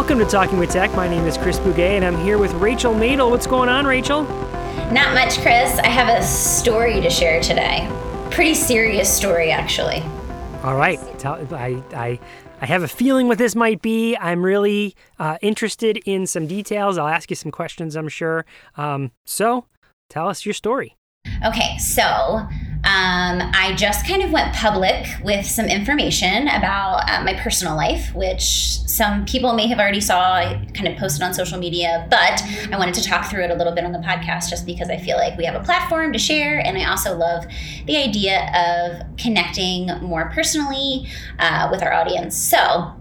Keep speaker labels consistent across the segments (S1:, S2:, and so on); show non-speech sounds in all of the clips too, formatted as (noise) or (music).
S1: Welcome to Talking with Tech. My name is Chris Bugaj, and I'm here with Rachel Madel. What's going on, Rachel?
S2: Not much, Chris. I have a story to share today. Pretty serious story, actually.
S1: All right. Tell, I, I, I have a feeling what this might be. I'm really uh, interested in some details. I'll ask you some questions, I'm sure. Um, so, tell us your story.
S2: Okay, so um, I just kind of went public with some information about uh, my personal life, which some people may have already saw. Kind of posted on social media, but I wanted to talk through it a little bit on the podcast just because I feel like we have a platform to share, and I also love the idea of connecting more personally uh, with our audience. So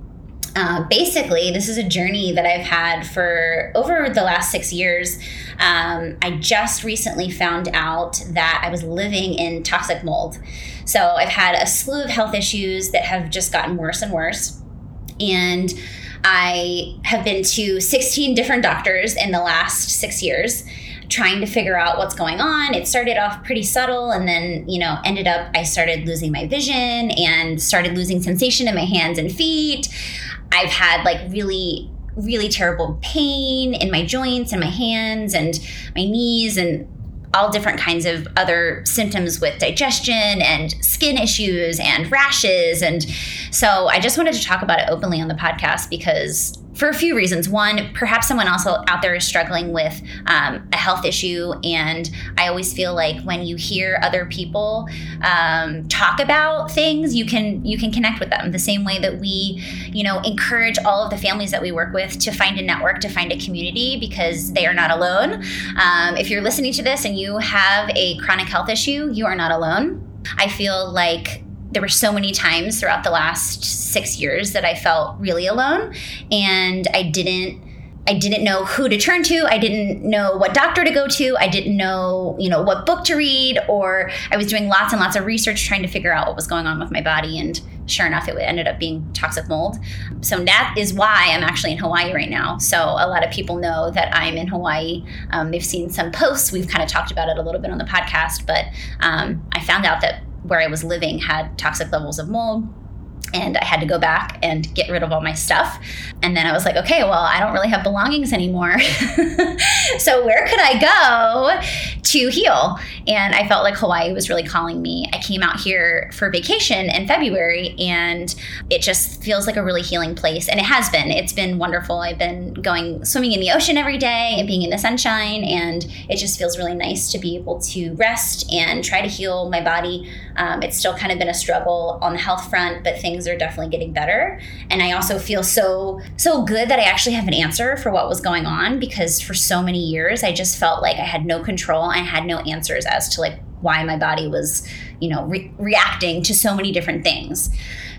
S2: uh, basically, this is a journey that I've had for over the last six years. Um, I just recently found out that I was living in toxic mold. So I've had a slew of health issues that have just gotten worse and worse. And I have been to 16 different doctors in the last six years trying to figure out what's going on. It started off pretty subtle and then, you know, ended up I started losing my vision and started losing sensation in my hands and feet. I've had like really really terrible pain in my joints and my hands and my knees and all different kinds of other symptoms with digestion and skin issues and rashes. And so I just wanted to talk about it openly on the podcast because for a few reasons. One, perhaps someone else out there is struggling with um, a health issue, and I always feel like when you hear other people um, talk about things, you can you can connect with them the same way that we, you know, encourage all of the families that we work with to find a network, to find a community because they are not alone. Um, if you're listening to this and you have a chronic health issue, you are not alone. I feel like there were so many times throughout the last six years that I felt really alone and I didn't I didn't know who to turn to. I didn't know what doctor to go to. I didn't know, you know, what book to read or I was doing lots and lots of research trying to figure out what was going on with my body and sure enough it ended up being toxic mold. So that is why I'm actually in Hawaii right now. So a lot of people know that I'm in Hawaii. Um, they've seen some posts. We've kind of talked about it a little bit on the podcast, but um, I found out that where I was living had toxic levels of mold and I had to go back and get rid of all my stuff. And then I was like, okay, well, I don't really have belongings anymore. (laughs) so where could I go to heal? And I felt like Hawaii was really calling me. I came out here for vacation in February and it just feels like a really healing place. And it has been. It's been wonderful. I've been going swimming in the ocean every day and being in the sunshine. And it just feels really nice to be able to rest and try to heal my body. Um, it's still kind of been a struggle on the health front, but things are definitely getting better. And I also feel so so good that I actually have an answer for what was going on because for so many years I just felt like I had no control. I had no answers as to like why my body was, you know, re- reacting to so many different things.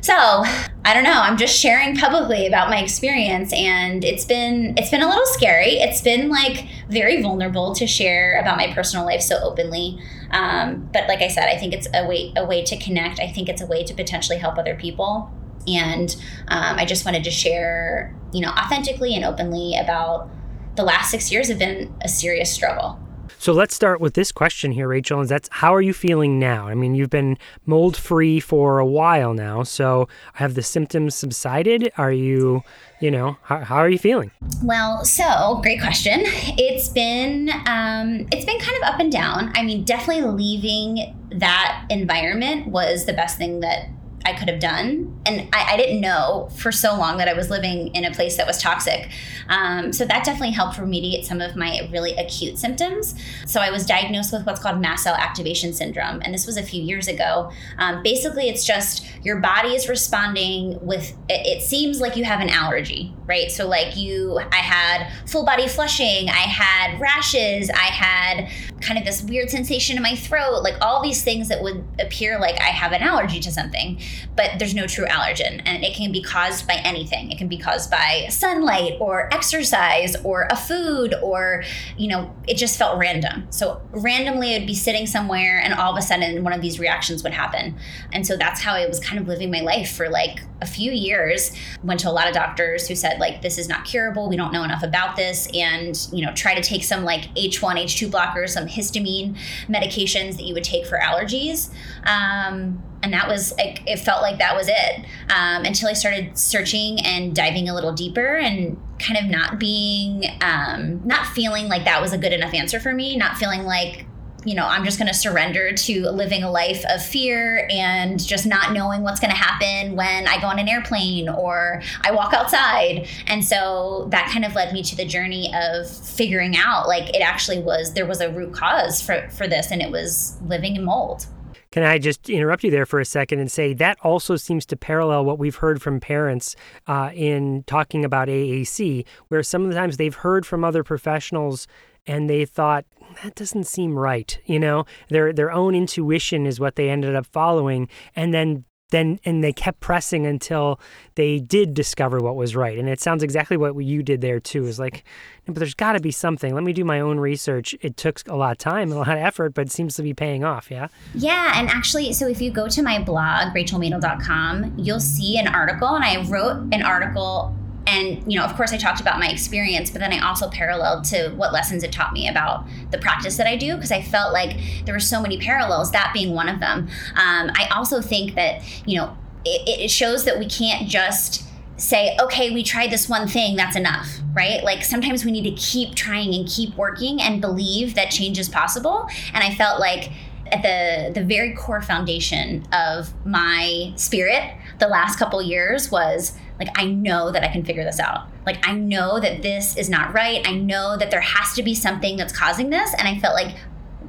S2: So I don't know. I'm just sharing publicly about my experience, and it's been it's been a little scary. It's been like very vulnerable to share about my personal life so openly. Um, but like I said, I think it's a way a way to connect. I think it's a way to potentially help other people. And um, I just wanted to share, you know, authentically and openly about the last six years have been a serious struggle.
S1: So let's start with this question here, Rachel. Is that's how are you feeling now? I mean, you've been mold free for a while now. So have the symptoms subsided? Are you, you know, how, how are you feeling?
S2: Well, so great question. It's been um, it's been kind of up and down. I mean, definitely leaving that environment was the best thing that I could have done. And I, I, didn't know for so long that I was living in a place that was toxic. Um, so that definitely helped remediate some of my really acute symptoms. So I was diagnosed with what's called mast cell activation syndrome. And this was a few years ago. Um, basically, it's just your body is responding with, it, it seems like you have an allergy, right? So, like you, I had full body flushing, I had rashes, I had kind of this weird sensation in my throat, like all these things that would appear like I have an allergy to something but there's no true allergen. And it can be caused by anything. It can be caused by sunlight or exercise or a food or, you know, it just felt random. So randomly I'd be sitting somewhere and all of a sudden one of these reactions would happen. And so that's how I was kind of living my life for like a few years. Went to a lot of doctors who said, like, this is not curable. We don't know enough about this. And, you know, try to take some like H1, H2 blockers, some histamine medications that you would take for allergies. Um, and that was like it felt like that was it um, until i started searching and diving a little deeper and kind of not being, um, not feeling like that was a good enough answer for me, not feeling like you know, I'm just going to surrender to living a life of fear and just not knowing what's going to happen when I go on an airplane or I walk outside. And so that kind of led me to the journey of figuring out like it actually was there was a root cause for for this and it was living in mold.
S1: Can I just interrupt you there for a second and say that also seems to parallel what we've heard from parents uh, in talking about AAC, where some of the times they've heard from other professionals and they thought that doesn't seem right you know? Their their own intuition is what they ended up following. And then then and they kept pressing until they did discover what was right. And it sounds exactly what you did there too is like but there's got to be something. Let me do my own research. It took a lot of time a lot of effort but it seems to be paying off yeah?
S2: Yeah and actually so if you go to my blog rachelmadel.com you'll see an article and i wrote an article and you know of course i talked about my experience but then i also paralleled to what lessons it taught me about the practice that i do because i felt like there were so many parallels that being one of them um, i also think that you know it, it shows that we can't just say, okay, we tried this one thing, that's enough, right? Like sometimes we need to keep trying and keep working and believe that change is possible. And I felt like at the the very core foundation of my spirit the last couple years was like I know that I can figure this out. Like I know that this is not right. I know that there has to be something that's causing this and I felt like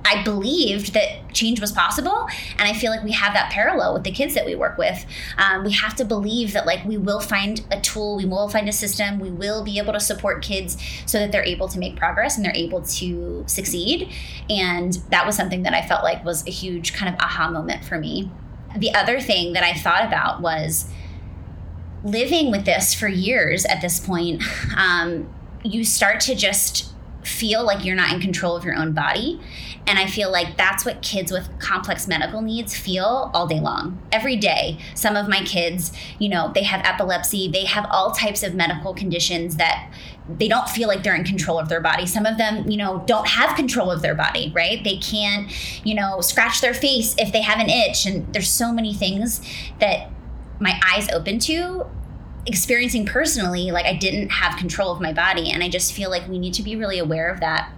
S2: I believed that change was possible, and I feel like we have that parallel with the kids that we work with. Um, we have to believe that like we will find a tool, we will find a system, we will be able to support kids so that they're able to make progress and they're able to succeed. And that was something that I felt like was a huge kind of aha moment for me. The other thing that I thought about was living with this for years at this point, um, you start to just feel like you're not in control of your own body. And I feel like that's what kids with complex medical needs feel all day long. Every day, some of my kids, you know, they have epilepsy, they have all types of medical conditions that they don't feel like they're in control of their body. Some of them, you know, don't have control of their body, right? They can't, you know, scratch their face if they have an itch. And there's so many things that my eyes open to experiencing personally like I didn't have control of my body. And I just feel like we need to be really aware of that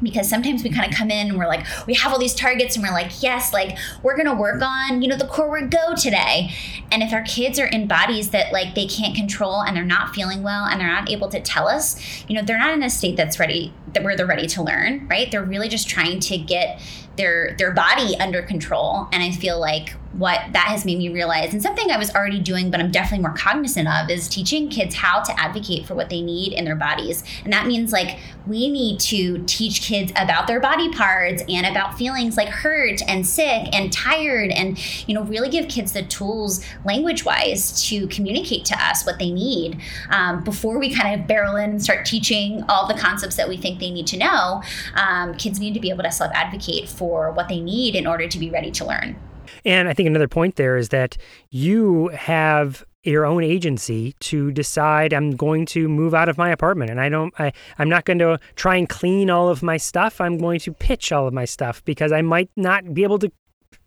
S2: because sometimes we kind of come in and we're like we have all these targets and we're like yes like we're to work on you know the core word go today. And if our kids are in bodies that like they can't control and they're not feeling well and they're not able to tell us you know they're not in a state that's ready that where they're ready to learn right? They're really just trying to get their their body under control. And i feel like what that has made me realize and something i was already doing but i'm definitely more cognizant of is teaching kids how to advocate for what they need in their bodies and that means like we need to teach kids about their body parts and about feelings like hurt and sick and tired and you know really give kids the tools language wise to communicate to us what they need um, before we kind of barrel in and start teaching all the concepts that we think they need to know um, kids need to be able to self advocate for for what they need in order to be ready to learn.
S1: And I think another point there is that you have your own agency to decide I'm going to move out of my apartment and I don't I, I'm not going to try and clean all of my stuff. I'm going to pitch all of my stuff because I might not be able to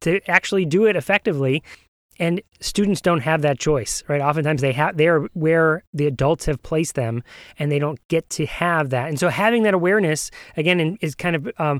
S1: to actually do it effectively and students don't have that choice right? Oftentimes they have they're where the adults have placed them and they don't get to have that. And so having that awareness again is kind of um,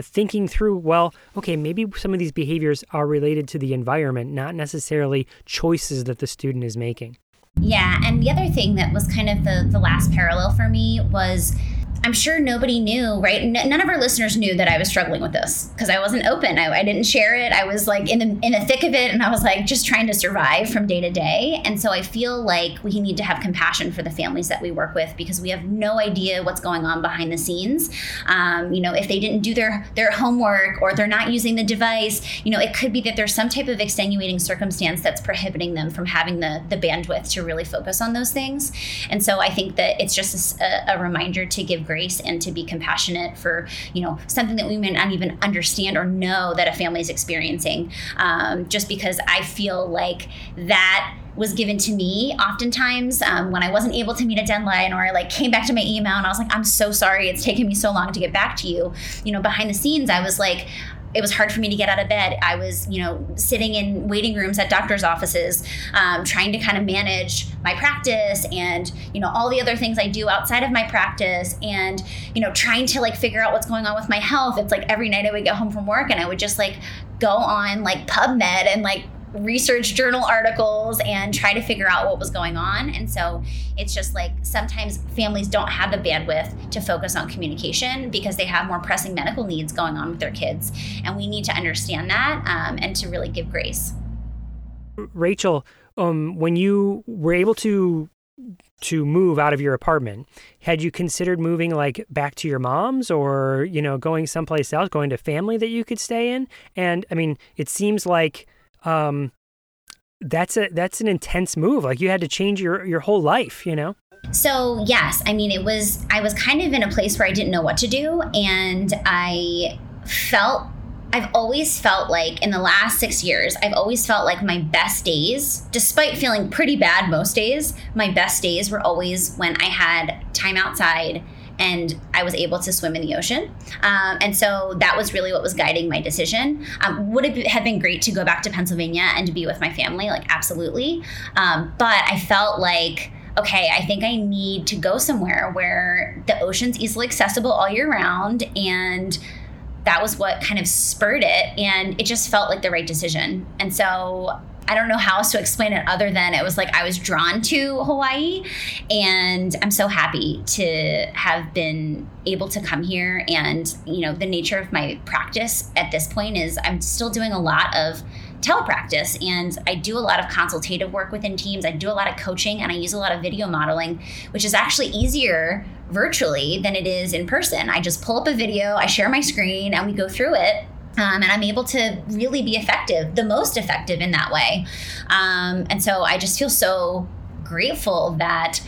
S1: thinking through well okay maybe some of these behaviors are related to the environment not necessarily choices that the student is making.
S2: Yeah and the other thing that was kind of the the last parallel for me was I'm sure nobody knew, right? N- none of our listeners knew that I was struggling with this because I wasn't open. I, I, didn't share it. I was like in the in the thick of it, and I was like just trying to survive from day to day. And so I feel like we need to have compassion for the families that we work with because we have no idea what's going on behind the scenes. Um, you know, if they didn't do their their homework or they're not using the device, you know, it could be that there's some type of extenuating circumstance that's prohibiting them from having the the bandwidth to really focus on those things. And so I think that it's just a, a reminder to give grace and to be compassionate for you know something that we may not even understand or know that a family is experiencing um, just because i feel like that was given to me oftentimes um, when I wasn't able to meet a deadline or I like came back to my email and I was like, I'm so sorry, it's taken me so long to get back to you. You know, behind the scenes, I was like, it was hard for me to get out of bed. I was, you know, sitting in waiting rooms at doctors' offices, um, trying to kind of manage my practice and, you know, all the other things I do outside of my practice and, you know, trying to like figure out what's going on with my health. It's like every night I would get home from work and I would just like go on like PubMed and like research journal articles and try to figure out what was going on. And so it's just like sometimes families don't have the bandwidth to focus on communication because they have more pressing medical needs going on with their kids. And we need to understand that um, and to really give grace.
S1: Rachel, um, when you were able to to move out of your apartment had you considered moving like back to your mom's or you know going someplace else going to family that you could stay in and i mean it seems like um, that's a that's an intense move. Like you had to change your your whole life, you know.
S2: So yes, I mean it was I was kind of in a place where I didn't know what to do, and I felt I've always felt like in the last six years, I've always felt like my best days, despite feeling pretty bad most days, my best days were always when I had time outside and I was able to swim in the ocean. Um, and so that was really what was guiding my decision. Um, would it have been great to go back to Pennsylvania and to be with my family? Like, absolutely. Um, but I felt like, okay, I think I need to go somewhere where the ocean's easily accessible all year round and that was what kind of spurred it and it just felt like the right decision and so I don't know how else to explain it other than it was like I was drawn to Hawaii. And I'm so happy to have been able to come here. And, you know, the nature of my practice at this point is I'm still doing a lot of telepractice and I do a lot of consultative work within teams. I do a lot of coaching and I use a lot of video modeling, which is actually easier virtually than it is in person. I just pull up a video, I share my screen, and we go through it um, and I'm able to really be effective, the most effective in that way. Um, and so I just feel so grateful that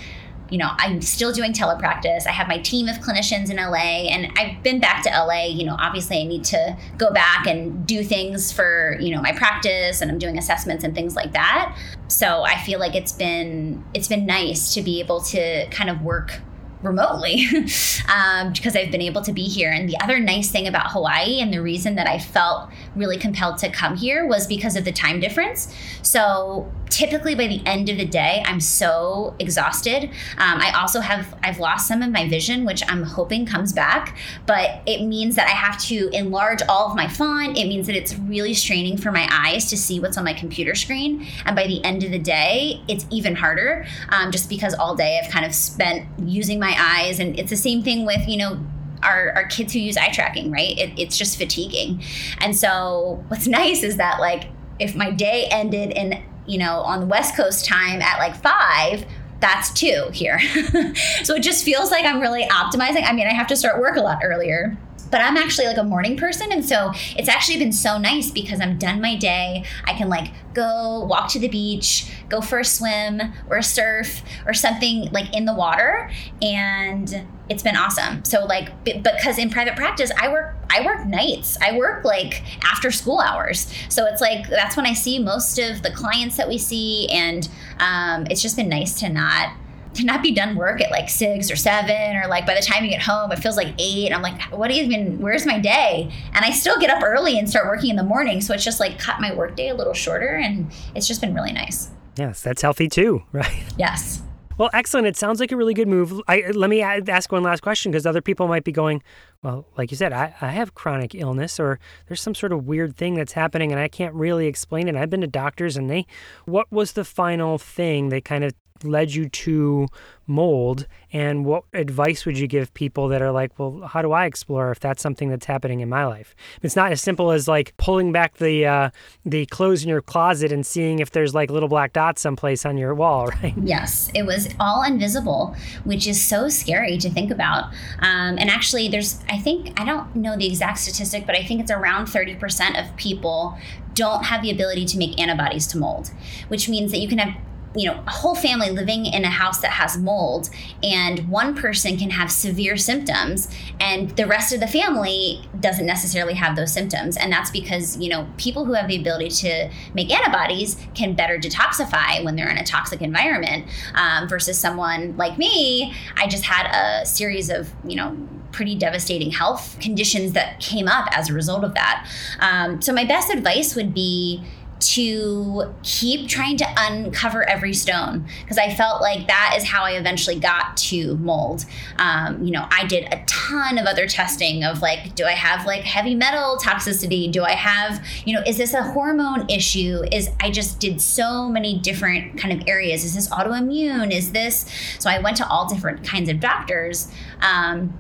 S2: you know, I'm still doing telepractice. I have my team of clinicians in LA, and I've been back to LA. You know, obviously, I need to go back and do things for you know my practice, and I'm doing assessments and things like that. So I feel like it's been it's been nice to be able to kind of work remotely (laughs) um, because I've been able to be here. And the other nice thing about Hawaii and the reason that I felt really compelled to come here was because of the time difference. So typically by the end of the day, I'm so exhausted. Um, I also have I've lost some of my vision, which I'm hoping comes back, but it means that I have to enlarge all of my font. It means that it's really straining for my eyes to see what's on my computer screen. And by the end of the day, it's even harder, um, just because all day I've kind of spent using my eyes, and it's the same thing with you know our, our kids who use eye tracking, right? It, it's just fatiguing. And so what's (laughs) nice is that like if my day ended in you know, on the West Coast time at like five, that's two here. (laughs) so it just feels like I'm really optimizing. I mean, I have to start work a lot earlier but I'm actually like a morning person. And so it's actually been so nice because I'm done my day. I can like go walk to the beach, go for a swim or a surf or something like in the water. And it's been awesome. So like because in private practice, I work I work nights. I work like after school hours. So it's like that's when I see most of the clients that we see and um, it's just been nice to not to not be done work at like six or seven or like by the time you get home it feels like eight i'm like what do you even where's my day and i still get up early and start working in the morning so it's just like cut my work day a little shorter and it's just been really nice
S1: yes that's healthy too (laughs) right
S2: yes
S1: well, excellent. It sounds like a really good move. I, let me ask one last question because other people might be going, well, like you said, I, I have chronic illness or there's some sort of weird thing that's happening and I can't really explain it. I've been to doctors and they, what was the final thing they kind of led you to mold? And what advice would you give people that are like well how do i explore if that's something that's happening in my life? It's not as simple as like pulling back the uh, the clothes in your closet and seeing if there's like little black dots someplace on your wall (laughs) right?
S2: Yes it was all invisible which is so scary to think about. Um, and actually there's i think i don't know the exact statistic but i think it's around 30% of people don't have the ability to make antibodies to mold which means that you can have you know, a whole family living in a house that has mold, and one person can have severe symptoms, and the rest of the family doesn't necessarily have those symptoms. And that's because, you know, people who have the ability to make antibodies can better detoxify when they're in a toxic environment um, versus someone like me. I just had a series of, you know, pretty devastating health conditions that came up as a result of that. Um, so my best advice would be to keep trying to uncover every stone because I felt like that is how I eventually got to mold. Um, you know, I did a ton of other testing of like, do I have like heavy metal toxicity? Do I have, you know, is this a hormone issue? Is I just did so many different kind of areas. Is this autoimmune? Is this? So I went to all different kinds of doctors. Um,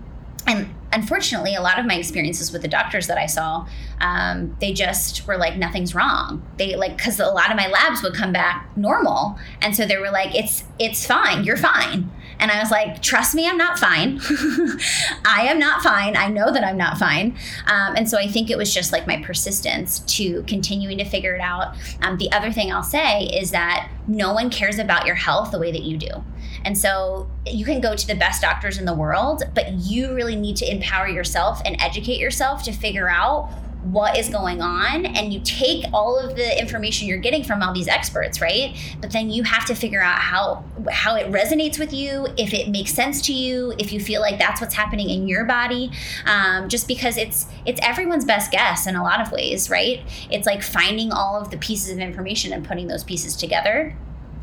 S2: and unfortunately, a lot of my experiences with the doctors that I saw, um, they just were like, nothing's wrong. They like, because a lot of my labs would come back normal, and so they were like, it's it's fine, you're fine. And I was like, trust me, I'm not fine. (laughs) I am not fine. I know that I'm not fine. Um, and so I think it was just like my persistence to continuing to figure it out. Um, the other thing I'll say is that no one cares about your health the way that you do. And so you can go to the best doctors in the world, but you really need to empower yourself and educate yourself to figure out what is going on. And you take all of the information you're getting from all these experts right? But then you have to figure out how how it resonates with you if it makes sense to you if you feel like that's what's happening in your body. Um, just because it's it's everyone's best guess in a lot of ways right? It's like finding all of the pieces of information and putting those pieces together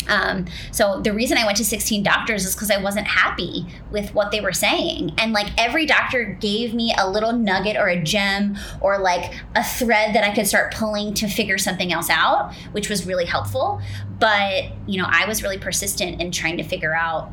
S2: um, so the reason I went to 16 doctors is because I wasn't happy with what they were saying. And like every doctor gave me a little nugget or a gem or like a thread that I could start pulling to figure something else out, which was really helpful. But, you know, I was really persistent in trying to figure out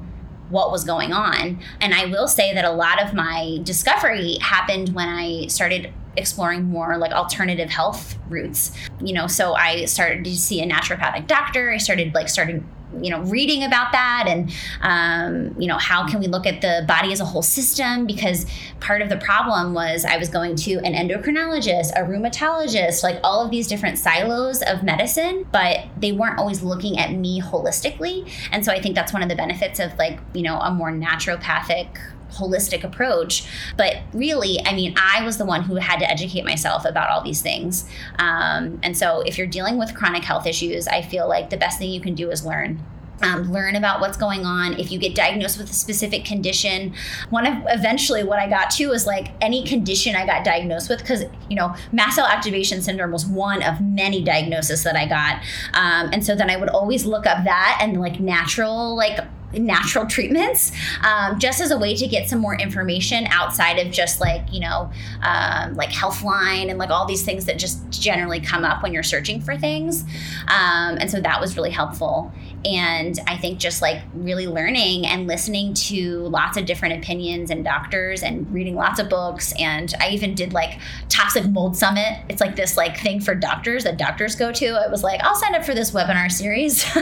S2: what was going on. And I will say that a lot of my discovery happened when I started exploring more like alternative health routes you know so i started to see a naturopathic doctor i started like starting you know reading about that and um, you know how can we look at the body as a whole system? Because part of the problem was i was going to an endocrinologist a rheumatologist like all of these different silos of medicine but they weren't always looking at me holistically. And so i think that's one of the benefits of like you know a more naturopathic holistic approach. But really, I mean, I was the one who had to educate myself about all these things. Um, and so, if you're dealing with chronic health issues, I feel like the best thing you can do is learn. Um, learn about what's going on. If you get diagnosed with a specific condition, one of eventually what I got to was like any condition I got diagnosed with, because you know mast cell activation syndrome was one of many diagnoses that I got, um, and so then I would always look up that and like natural like natural treatments um, just as a way to get some more information outside of just like you know um, like healthline and like all these things that just generally come up when you're searching for things. Um, and so that was really helpful and i think just like really learning and listening to lots of different opinions and doctors and reading lots of books. And i even did like toxic mold summit. It's like this like thing for doctors that doctors go to. I was like i'll sign up for this webinar series. (laughs)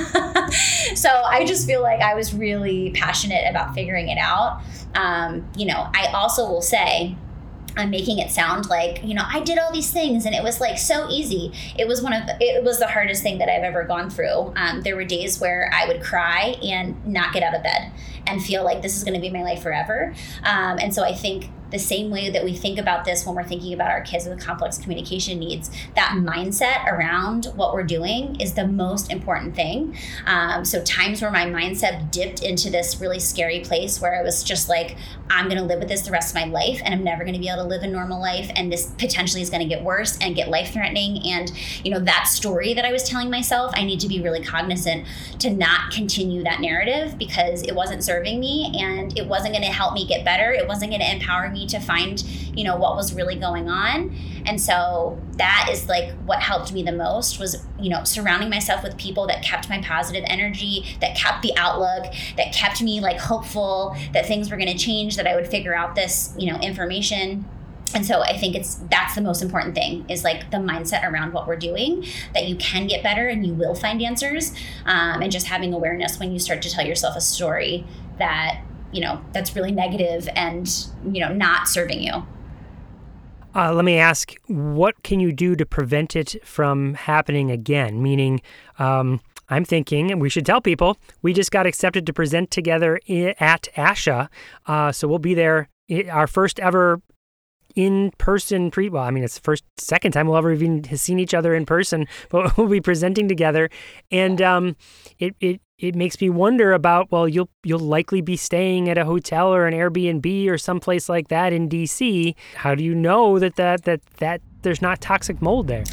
S2: So i just feel like i was really passionate about figuring it out. Um, you know i also will say I'm making it sound like, you know, I did all these things and it was like so easy. It was one of the, it was the hardest thing that I've ever gone through. Um, there were days where I would cry and not get out of bed and feel like this is going to be my life forever. Um, and so I think the same way that we think about this when we're thinking about our kids with complex communication needs, that mindset around what we're doing is the most important thing. Um, so, times where my mindset dipped into this really scary place where I was just like, I'm going to live with this the rest of my life and I'm never going to be able to live a normal life. And this potentially is going to get worse and get life threatening. And, you know, that story that I was telling myself, I need to be really cognizant to not continue that narrative because it wasn't serving me and it wasn't going to help me get better. It wasn't going to empower me to find, you know, what was really going on. And so that is like what helped me the most was, you know, surrounding myself with people that kept my positive energy, that kept the outlook, that kept me like hopeful that things were going to change, that I would figure out this, you know, information and so i think it's that's the most important thing is like the mindset around what we're doing that you can get better and you will find answers um, and just having awareness when you start to tell yourself a story that you know that's really negative and you know not serving you.
S1: Uh, let me ask what can you do to prevent it from happening again? Meaning um, i'm thinking and we should tell people we just got accepted to present together at ASHA uh, so we'll be there our first ever in person pre. Well, I mean, it's the first, second time we'll ever even have seen each other in person, (laughs) but we'll be presenting together, and um, it it it makes me wonder about well, you'll you'll likely be staying at a hotel or an Airbnb or someplace like that in DC. How do you know that that that that there's not toxic mold there?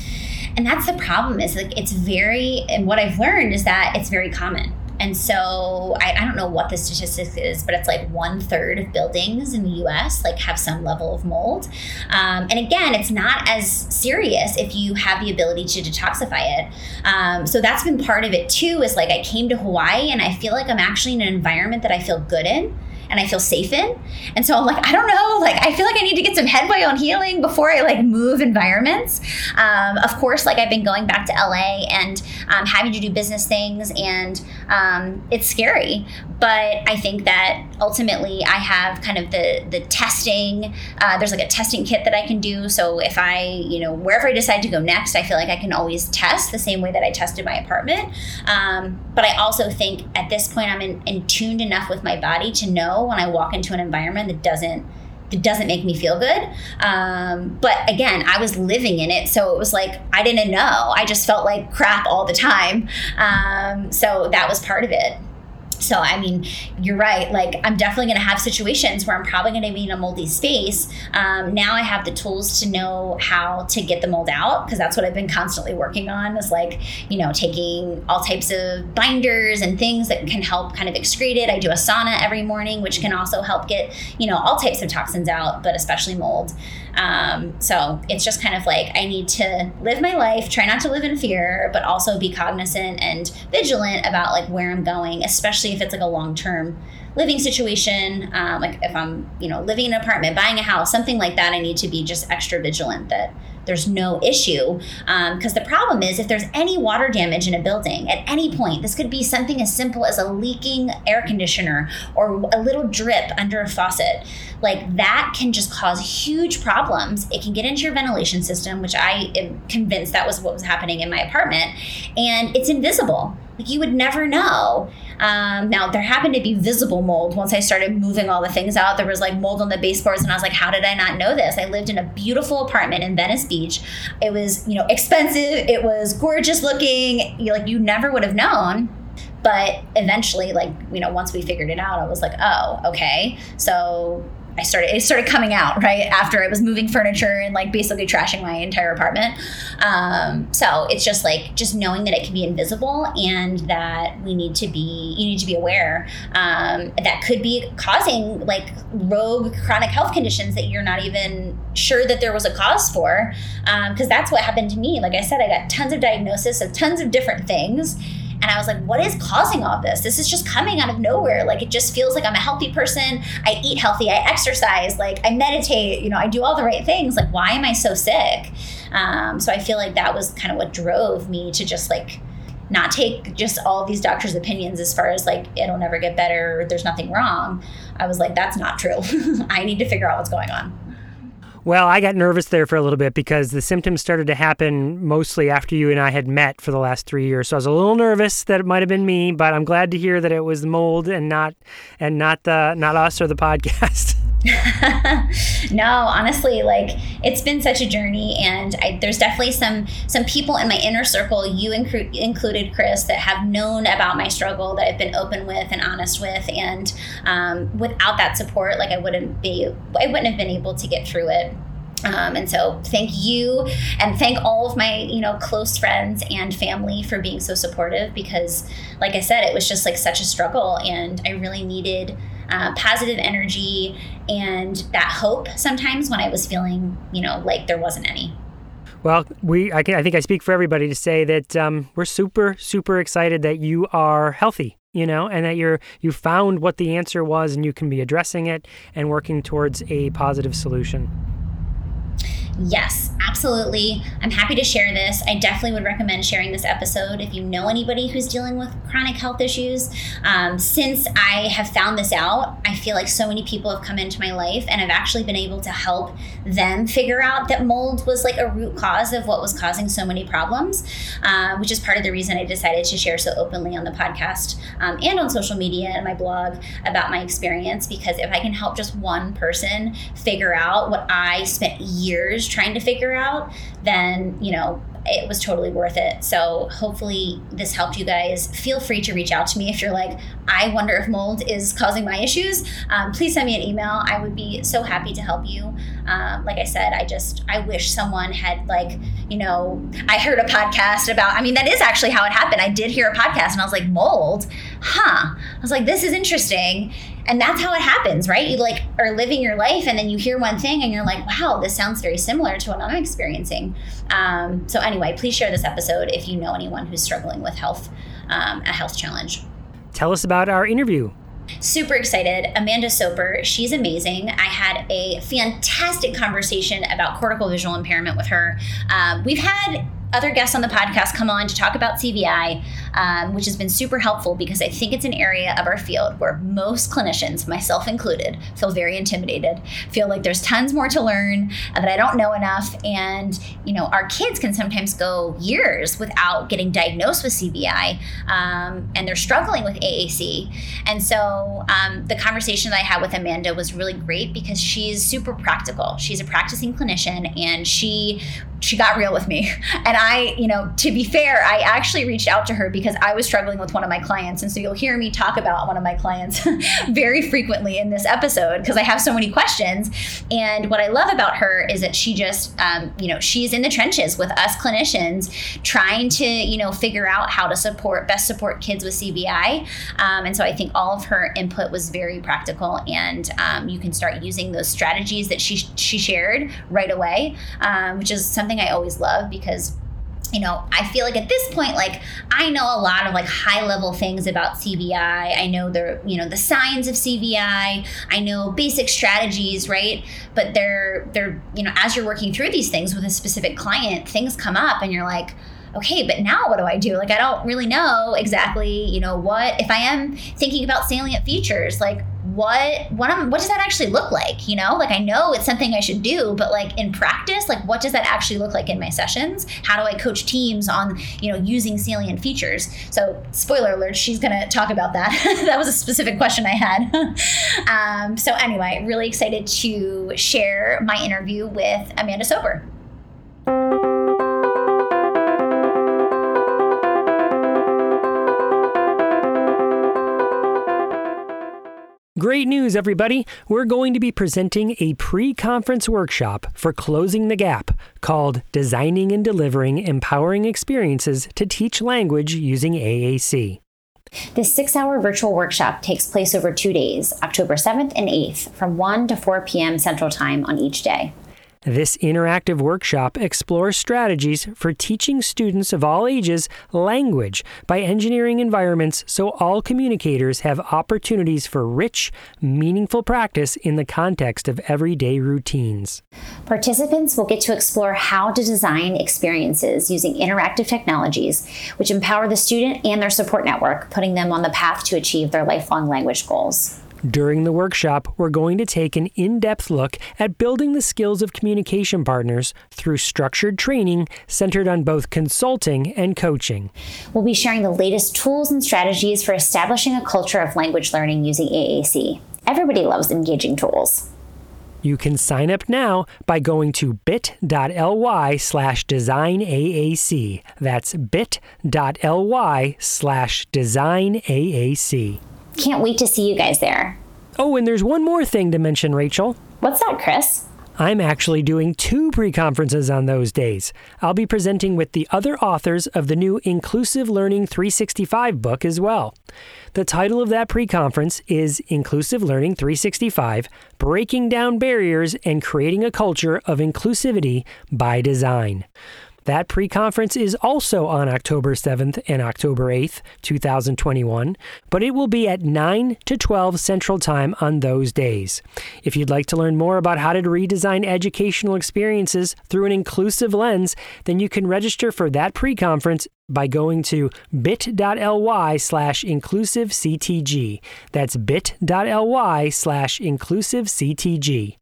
S2: And that's the problem. Is like it's very. And what I've learned is that it's very common and so I, I, don't know what the statistic is, but it's like one third of buildings in the US like have some level of mold. Um, and again, it's not as serious if you have the ability to detoxify it. Um, so that's been part of it too, is like I came to Hawaii and I feel like I'm actually in an environment that I feel good in and I feel safe in. And so I'm like, I don't know, like I feel like I need to get some headway on healing before I like move environments. Um, of course, like I've been going back to LA and um, having to do business things, and um, it's scary. But I think that ultimately I have kind of the the testing. Uh, there's like a testing kit that I can do. So if I, you know, wherever I decide to go next, I feel like I can always test the same way that I tested my apartment. Um, but I also think at this point I'm in, in tuned enough with my body to know when I walk into an environment that doesn't that doesn't make me feel good. Um, but again, I was living in it, so it was like I didn't know. I just felt like crap all the time. Um, so that was part of it. So, I mean, you're right. Like, I'm definitely going to have situations where I'm probably going to be in a moldy space. Um, now I have the tools to know how to get the mold out because that's what I've been constantly working on is like, you know, taking all types of binders and things that can help kind of excrete it. I do a sauna every morning, which can also help get, you know, all types of toxins out, but especially mold. Um, so it's just kind of like I need to live my life, try not to live in fear, but also be cognizant and vigilant about like where I'm going, especially if it's like a long term living situation. Um, like if I'm, you know, living in an apartment, buying a house, something like that, I need to be just extra vigilant that there's no issue. Because um, the problem is, if there's any water damage in a building at any point, this could be something as simple as a leaking air conditioner or a little drip under a faucet. Like that can just cause huge problems. It can get into your ventilation system, which I am convinced that was what was happening in my apartment, and it's invisible. Like you would never know. Um, now there happened to be visible mold once I started moving all the things out. There was like mold on the baseboards, and I was like, "How did I not know this?" I lived in a beautiful apartment in Venice Beach. It was, you know, expensive. It was gorgeous looking. You, like you never would have known but eventually like you know once we figured it out i was like oh okay so I started it started coming out right after I was moving furniture and like basically trashing my entire apartment. Um, so it's just like just knowing that it can be invisible and that we need to be you need to be aware um, that could be causing like rogue chronic health conditions that you're not even sure that there was a cause for because um, that's what happened to me. Like I said, I got tons of diagnosis of tons of different things and I was like, what is causing all this? This is just coming out of nowhere. Like, it just feels like I'm a healthy person. I eat healthy. I exercise. Like, I meditate. You know, I do all the right things. Like, why am I so sick? Um, so I feel like that was kind of what drove me to just like, not take just all these doctors' opinions as far as like it'll never get better, there's nothing wrong. I was like, that's not true. (laughs) I need to figure out what's going on.
S1: Well, I got nervous there for a little bit because the symptoms started to happen mostly after you and I had met for the last three years. So I was a little nervous that it might have been me, but I'm glad to hear that it was mold and not and not the not us or the (laughs) podcast. (laughs)
S2: no, honestly, like it's been such a journey, and I, there's definitely some some people in my inner circle, you inclu- included, Chris, that have known about my struggle, that I've been open with and honest with, and um, without that support, like I wouldn't be, I wouldn't have been able to get through it. Um, and so thank you and thank all of my you know close friends and family for being so supportive because like i said it was just like such a struggle and i really needed uh, positive energy and that hope sometimes when I was feeling, you know, like there wasn't any.
S1: Well, we I, can, I think I speak for everybody to say that um, we're super super excited that you are healthy, you know, and that you're you found what the answer was and you can be addressing it and working towards a positive solution.
S2: Yes, absolutely. I'm happy to share this. I definitely would recommend sharing this episode if you know anybody who's dealing with chronic health issues. Um, since I have found this out, I feel like so many people have come into my life and I've actually been able to help them figure out that mold was like a root cause of what was causing so many problems, uh, which is part of the reason I decided to share so openly on the podcast um, and on social media and my blog about my experience. Because if I can help just one person figure out what I spent years trying to figure out, then, you know, it was totally worth it. So hopefully this helped you guys. Feel free to reach out to me if you're like, I wonder if mold is causing my issues. Um, please send me an email. I would be so happy to help you. Um, like I said, I just I wish someone had like you know I heard a podcast about. I mean that is actually how it happened. I did hear a podcast and I was like mold, huh? I was like this is interesting and that's how it happens right you like are living your life and then you hear one thing and you're like wow this sounds very similar to what i'm experiencing um, so anyway please share this episode if you know anyone who's struggling with health um, a health challenge
S1: tell us about our interview
S2: super excited. Amanda Soper, she's amazing. I had a fantastic conversation about cortical visual impairment with her. Um, we've had other guests on the podcast come on to talk about CVI, um, which has been super helpful because I think it's an area of our field where most clinicians, myself included, feel very intimidated, feel like there's tons more to learn, uh, that I don't know enough. And, you know, our kids can sometimes go years without getting diagnosed with CVI um, and they're struggling with AAC. And so um, the conversation that I had with Amanda was really great because she's super practical. She's a practicing clinician and she she got real with me. (laughs) And I, you know, to be fair, I actually reached out to her because I was struggling with one of my clients. And so you'll hear me talk about one of my clients (laughs) very frequently in this episode because I have so many questions. And what I love about her is that she just, um, you know, she's in the trenches with us clinicians trying to, you know, figure out how to support, best support kids with CVI. Um, and so I think all of her input was very practical. And um, you can start using those strategies that she, she shared right away, um, which is something I always love because you know, I feel like at this point, like I know a lot of like high level things about CVI. I know the, you know, the signs of CVI. I know basic strategies, right? But they're, they're, you know, as you're working through these things with a specific client, things come up and you're like, okay, but now what do I do? Like, I don't really know exactly, you know, what if I am thinking about salient features, like what what am what does that actually look like you know? Like i know it's something i should do but like in practice like what does that actually look like in my sessions? How do i coach teams on you know using salient features? So spoiler alert she's going to talk about that. (laughs) That was a specific question i had. (laughs) Um, so anyway really excited to share my interview with amanda soper
S1: Great news, everybody! We're going to be presenting a pre conference workshop for Closing the Gap called Designing and Delivering Empowering Experiences to Teach Language Using AAC.
S3: This six hour virtual workshop takes place over two days, October 7th and 8th, from 1 to 4 p.m. Central Time on each day.
S1: This interactive workshop explores strategies for teaching students of all ages language by engineering environments so all communicators have opportunities for rich, meaningful practice in the context of everyday routines.
S3: Participants will get to explore how to design experiences using interactive technologies, which empower the student and their support network, putting them on the path to achieve their lifelong language goals.
S1: During the workshop, we're going to take an in depth look at building the skills of communication partners through structured training centered on both consulting and coaching.
S3: We'll be sharing the latest tools and strategies for establishing a culture of language learning using AAC. Everybody loves engaging tools.
S1: You can sign up now by going to bit.ly slash designaac. That's bit.ly slash designaac.
S3: Can't wait to see you guys there.
S1: Oh, and there's one more thing to mention, Rachel.
S3: What's that, Chris?
S1: I'm actually doing two pre conferences on those days. I'll be presenting with the other authors of the new Inclusive Learning 365 book as well. The title of that pre conference is Inclusive Learning 365 Breaking Down Barriers and Creating a Culture of Inclusivity by Design. That pre conference is also on October 7th and October 8th, 2021, but it will be at 9 to 12 Central Time on those days. If you'd like to learn more about how to redesign educational experiences through an inclusive lens, then you can register for that pre conference by going to bit.ly slash inclusivectg. That's bit.ly slash inclusivectg.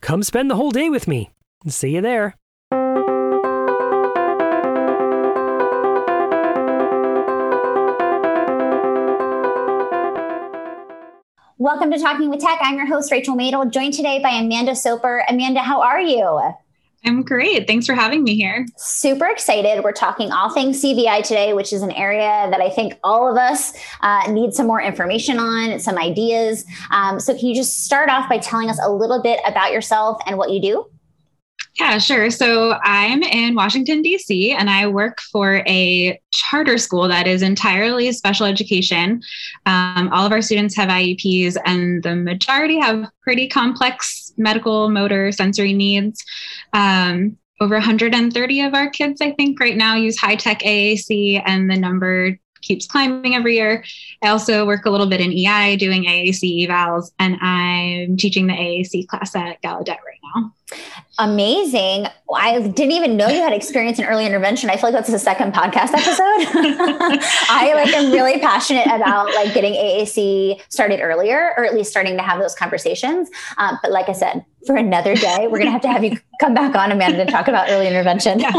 S1: Come spend the whole day with me. See you there.
S2: Welcome to Talking with Tech. I'm your host, Rachel Madel, joined today by Amanda Soper. Amanda, how are you?
S4: I'm great. Thanks for having me here.
S2: Super excited. We're talking all things CVI today, which is an area that I think all of us uh, need some more information on, some ideas. Um, so, can you just start off by telling us a little bit about yourself and what you do?
S4: Yeah, sure. So I'm in Washington, D.C., and I work for a charter school that is entirely special education. Um, all of our students have IEPs, and the majority have pretty complex medical, motor, sensory needs. Um, over 130 of our kids, I think, right now use high tech AAC, and the number keeps climbing every year. I also work a little bit in EI doing AAC evals, and I'm teaching the AAC class at Gallaudet right now.
S2: Amazing. I didn't even know you had experience in early intervention. I feel like that's the second podcast episode. (laughs) I like am really passionate about like getting AAC started earlier, or at least starting to have those conversations. Um, but like I said, for another day, we're gonna have to have you come back on, Amanda, to talk about early intervention.
S4: Yeah,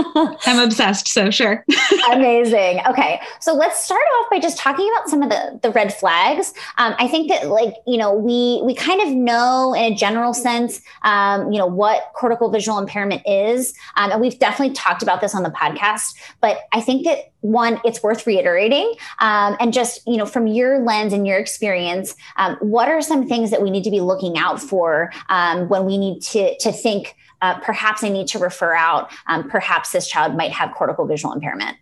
S4: I'm obsessed, so sure. (laughs) (laughs)
S2: Amazing. Okay, so let's start off by just talking about some of the the red flags. Um, I think that like you know we we kind of know in a general sense, um, you know what cortical visual impairment is. Um, and we've definitely talked about this on the podcast, but I think that one, it's worth reiterating. Um, and just, you know, from your lens and your experience, um, what are some things that we need to be looking out for um, when we need to, to think uh, perhaps I need to refer out, um, perhaps this child might have cortical visual impairment?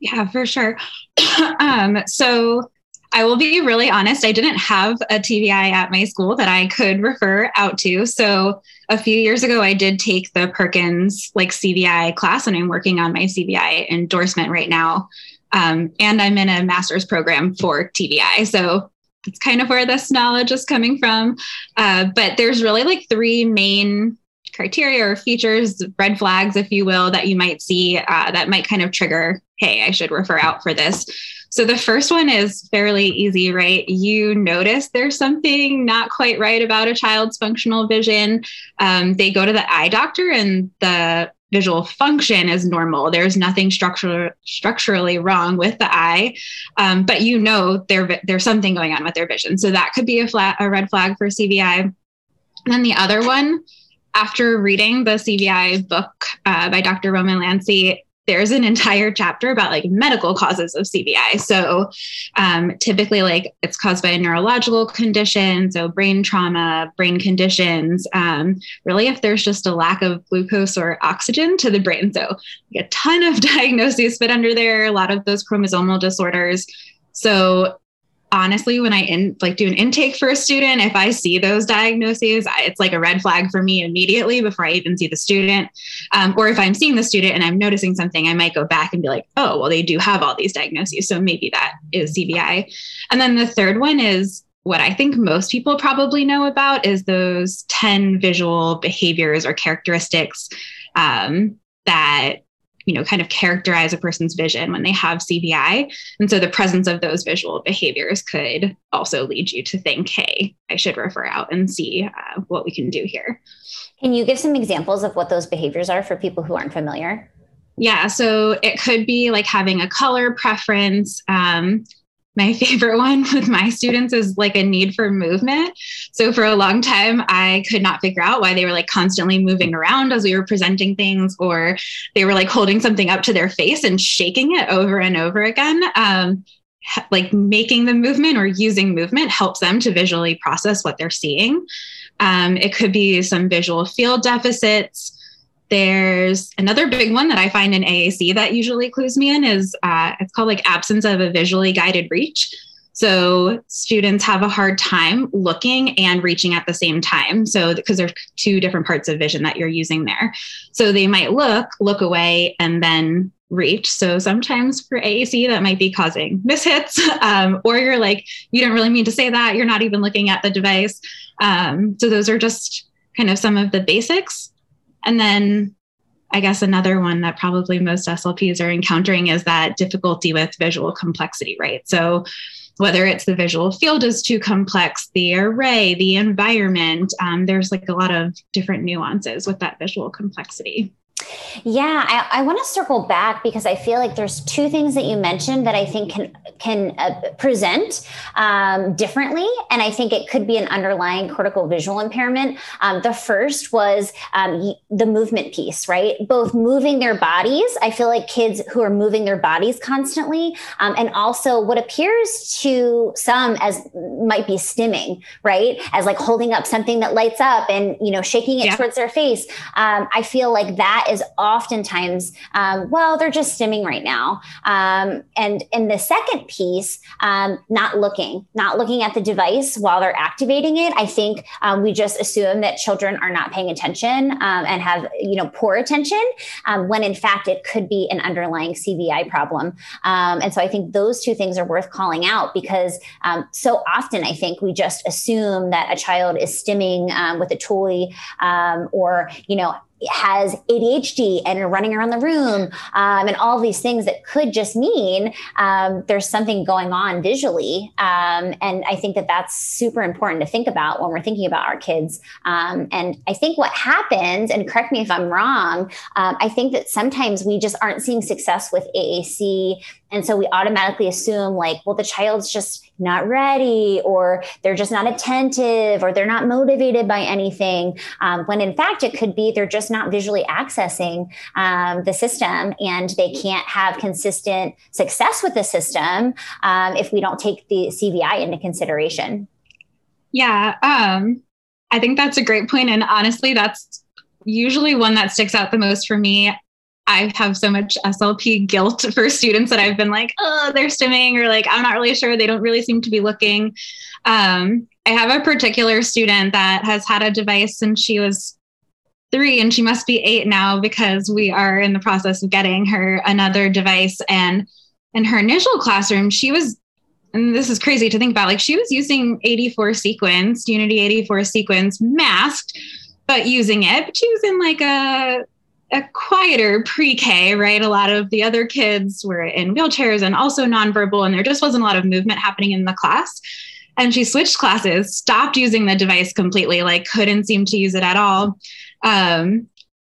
S4: Yeah, for sure. (coughs) um, so I will be really honest, I didn't have a TVI at my school that I could refer out to. So a few years ago, I did take the Perkins like CVI class, and I'm working on my CVI endorsement right now. Um, and I'm in a master's program for TVI. So that's kind of where this knowledge is coming from. Uh, but there's really like three main criteria or features, red flags, if you will, that you might see uh, that might kind of trigger, hey, I should refer out for this. So the first one is fairly easy, right? You notice there's something not quite right about a child's functional vision. Um, they go to the eye doctor and the visual function is normal. There's nothing structural, structurally wrong with the eye, um, but you know there, there's something going on with their vision. So that could be a, flat, a red flag for CVI. And then the other one, after reading the CVI book uh, by Dr. Roman-Lantzy, there's an entire chapter about like medical causes of CVI. So um, typically, like it's caused by a neurological condition, so brain trauma, brain conditions. Um, really, if there's just a lack of glucose or oxygen to the brain, so like a ton of (laughs) diagnoses fit under there. A lot of those chromosomal disorders. So honestly when i in like do an intake for a student if i see those diagnoses it's like a red flag for me immediately before i even see the student. Um, or if i'm seeing the student and i'm noticing something i might go back and be like oh well they do have all these diagnoses so maybe that is cvi and then the third one is what i think most people probably know about is those 10 visual behaviors or characteristics um, that you know kind of characterize a person's vision when they have cvi and so the presence of those visual behaviors could also lead you to think hey i should refer out and see uh, what we can do here.
S2: Can you give some examples of what those behaviors are for people who aren't familiar?
S4: Yeah so it could be like having a color preference um, my (laughs) favorite one with my students is like a need for movement. So for a long time, I could not figure out why they were like constantly moving around as we were presenting things, or they were like holding something up to their face and shaking it over and over again. Um, like making the movement or using movement helps them to visually process what they're seeing. Um, it could be some visual field deficits. There's another big one that I find in AAC that usually clues me in is uh, it's called like absence of a visually guided reach. So students have a hard time looking and reaching at the same time. So because there's two different parts of vision that you're using there. So they might look, look away, and then reach. So sometimes for AAC, that might be causing mishits, (laughs) um, or you're like, you don't really mean to say that. You're not even looking at the device. Um, so those are just kind of some of the basics. And then I guess another one that probably most SLPs are encountering is that difficulty with visual complexity, right? So whether it's the visual field is too complex, the array, the environment, um, there's like a lot of different nuances with that visual complexity.
S2: Yeah, I, I want to circle back because I feel like there's two things that you mentioned that I think can can uh, present um, differently, and I think it could be an underlying cortical visual impairment. Um, the first was um, the movement piece, right? Both moving their bodies. I feel like kids who are moving their bodies constantly, um, and also what appears to some as might be stimming, right? As like holding up something that lights up and you know shaking it yeah. towards their face. Um, I feel like that is oftentimes, um, well, they're just stimming right now. Um, and in the second piece, um, not looking, not looking at the device while they're activating it. I think um, we just assume that children are not paying attention um, and have, you know, poor attention, um, when in fact it could be an underlying CVI problem. and so I think those two things are worth calling out because so often I think we just assume that a child is stimming with a toy or, you know, has ADHD and running around the room um, and all these things that could just mean um, there's something going on visually. Um, and I think that that's super important to think about when we're thinking about our kids. Um, and I think what happens, and correct me if I'm wrong, um, I think that sometimes we just aren't seeing success with AAC and so we automatically assume, like, well, the child's just not ready, or they're just not attentive, or they're not motivated by anything. Um, when in fact, it could be they're just not visually accessing um, the system and they can't have consistent success with the system um, if we don't take the CVI into consideration.
S4: Yeah. Um, I think that's a great point. And honestly, that's usually one that sticks out the most for me I have so much SLP guilt for students that I've been like, oh, they're stimming, or like, I'm not really sure. They don't really seem to be looking. Um, I have a particular student that has had a device since she was three, and she must be eight now because we are in the process of getting her another device. And in her initial classroom, she was and this is crazy to think about like she was using 84 sequence unity 84 sequence masked but using it but she was in like a a quieter pre-K, right? A lot of the other kids were in wheelchairs and also nonverbal, and there just wasn't a lot of movement happening in the class. And she switched classes, stopped using the device completely, like couldn't seem to use it at all. Um,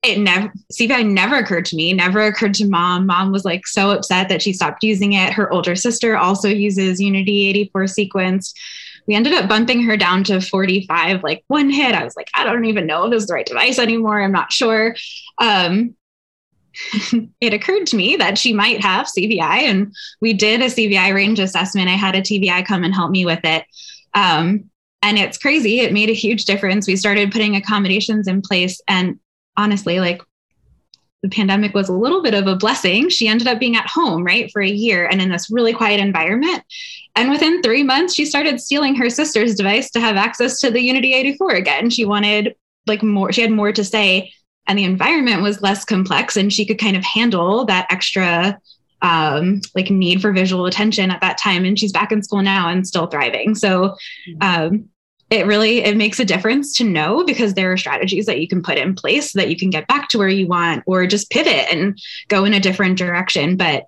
S4: it never CVI never occurred to me, never occurred to mom. Mom was like so upset that she stopped using it. Her older sister also uses Unity 84 sequence we ended up bumping her down to 45 like one hit. I was like i don't even know if this is the right device anymore. I'm not sure. Um, (laughs) it occurred to me that she might have cvi and we did a cvi range assessment. I had a tvi come and help me with it. Um, and it's crazy. It made a huge difference. We started putting accommodations in place. And honestly like the pandemic was a little bit of a blessing. She ended up being at home, right, for a year and in this really quiet environment. And within three months, she started stealing her sister's device to have access to the Unity 84 again. She wanted like more, she had more to say, and the environment was less complex, and she could kind of handle that extra um, like need for visual attention at that time. And she's back in school now and still thriving. So mm-hmm. um, it really it makes a difference to know because there are strategies that you can put in place so that you can get back to where you want or just pivot and go in a different direction. But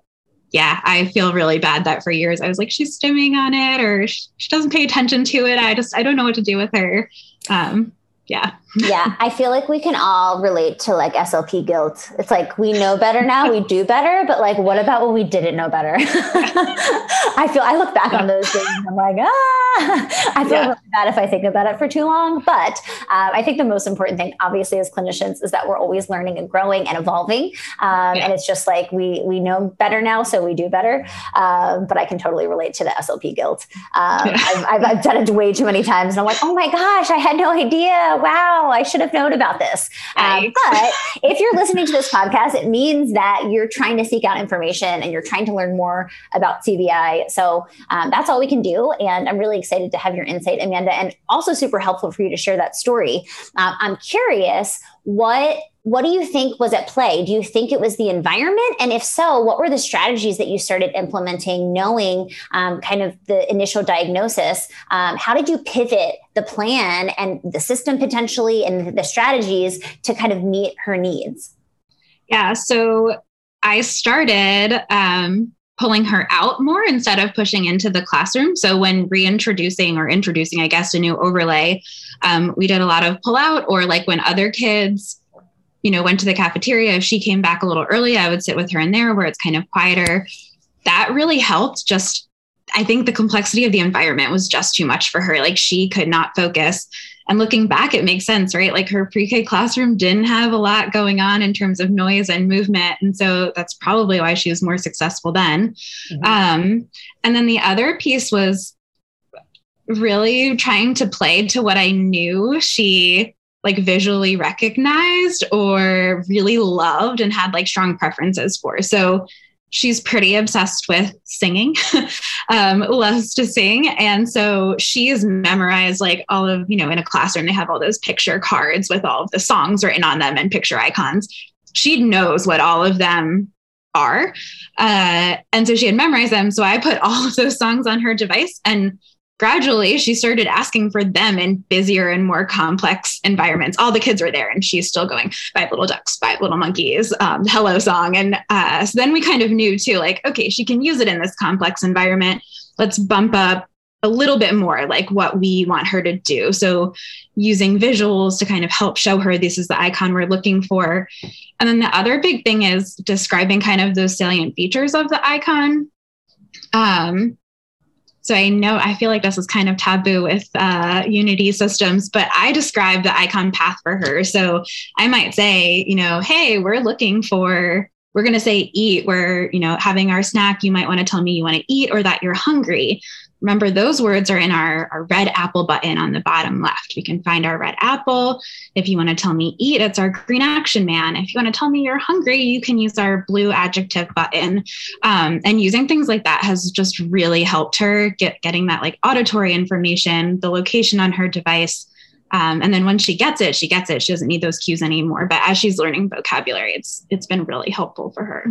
S4: yeah i feel really bad that for years i was like she's stimming on it or she doesn't pay attention to it. I just i don't know what to do with her. Um, yeah
S2: yeah (laughs) i feel like we can all relate to like slp guilt it's like we know better now we do better but like what about when we didn't know better (laughs) i feel i look back on those days and i'm like ah i feel yeah. really bad if i think about it for too long but uh, i think the most important thing obviously as clinicians is that we're always learning and growing and evolving um, yeah. and it's just like we we know better now so we do better um, but i can totally relate to the slp guilt um. I've, I've, I've done it way too many times and i'm like oh my gosh i had no idea wow wow, I should have known about this. Um, but if you're listening to this podcast, it means that you're trying to seek out information and you're trying to learn more about CVI. So um, that's all we can do. And I'm really excited to have your insight, Amanda, and also super helpful for you to share that story. Um, I'm curious what what do you think was at play? Do you think it was the environment? And if so, what were the strategies that you started implementing, knowing um, kind of the initial diagnosis? Um, how did you pivot the plan and the system potentially and the strategies to kind of meet her needs?
S4: Yeah, so I started um, pulling her out more instead of pushing into the classroom. So when reintroducing or introducing, I guess, a new overlay, um, we did a lot of pull out, or like when other kids you know, went to the cafeteria. If she came back a little early, I would sit with her in there where it's kind of quieter. That really helped. Just, I think the complexity of the environment was just too much for her. Like she could not focus. And looking back, it makes sense, right? Like her pre K classroom didn't have a lot going on in terms of noise and movement. And so that's probably why she was more successful then. Mm-hmm. Um, and then the other piece was really trying to play to what I knew she like visually recognized or really loved and had like strong preferences for. So she's pretty obsessed with singing, (laughs) um, loves to sing. And so she's memorized like all of, you know, in a classroom, they have all those picture cards with all of the songs written on them and picture icons. She knows what all of them are. Uh, and so she had memorized them. So I put all of those songs on her device and gradually she started asking for them in busier and more complex environments. All the kids were there, and she's still going five little ducks, five little monkeys, um, hello song. And uh, so then we kind of knew too, like, okay, she can use it in this complex environment. Let's bump up a little bit more like what we want her to do. So using visuals to kind of help show her this is the icon we're looking for. And then the other big thing is describing kind of those salient features of the icon. Um, so I know I feel like this is kind of taboo with uh, Unity systems, but I describe the icon path for her. So I might say, you know, hey, we're looking for we're going to say eat we're you know having our snack you might want to tell me you want to eat or that you're hungry Remember, those words are in our, our red apple button on the bottom left. We can find our red apple. If you want to tell me eat, it's our green action man. If you want to tell me you're hungry, you can use our blue adjective button. Um, and using things like that has just really helped her get getting that like auditory information, the location on her device. Um, and then when she gets it, she gets it. She doesn't need those cues anymore. But as she's learning vocabulary, it's it's been really helpful for her.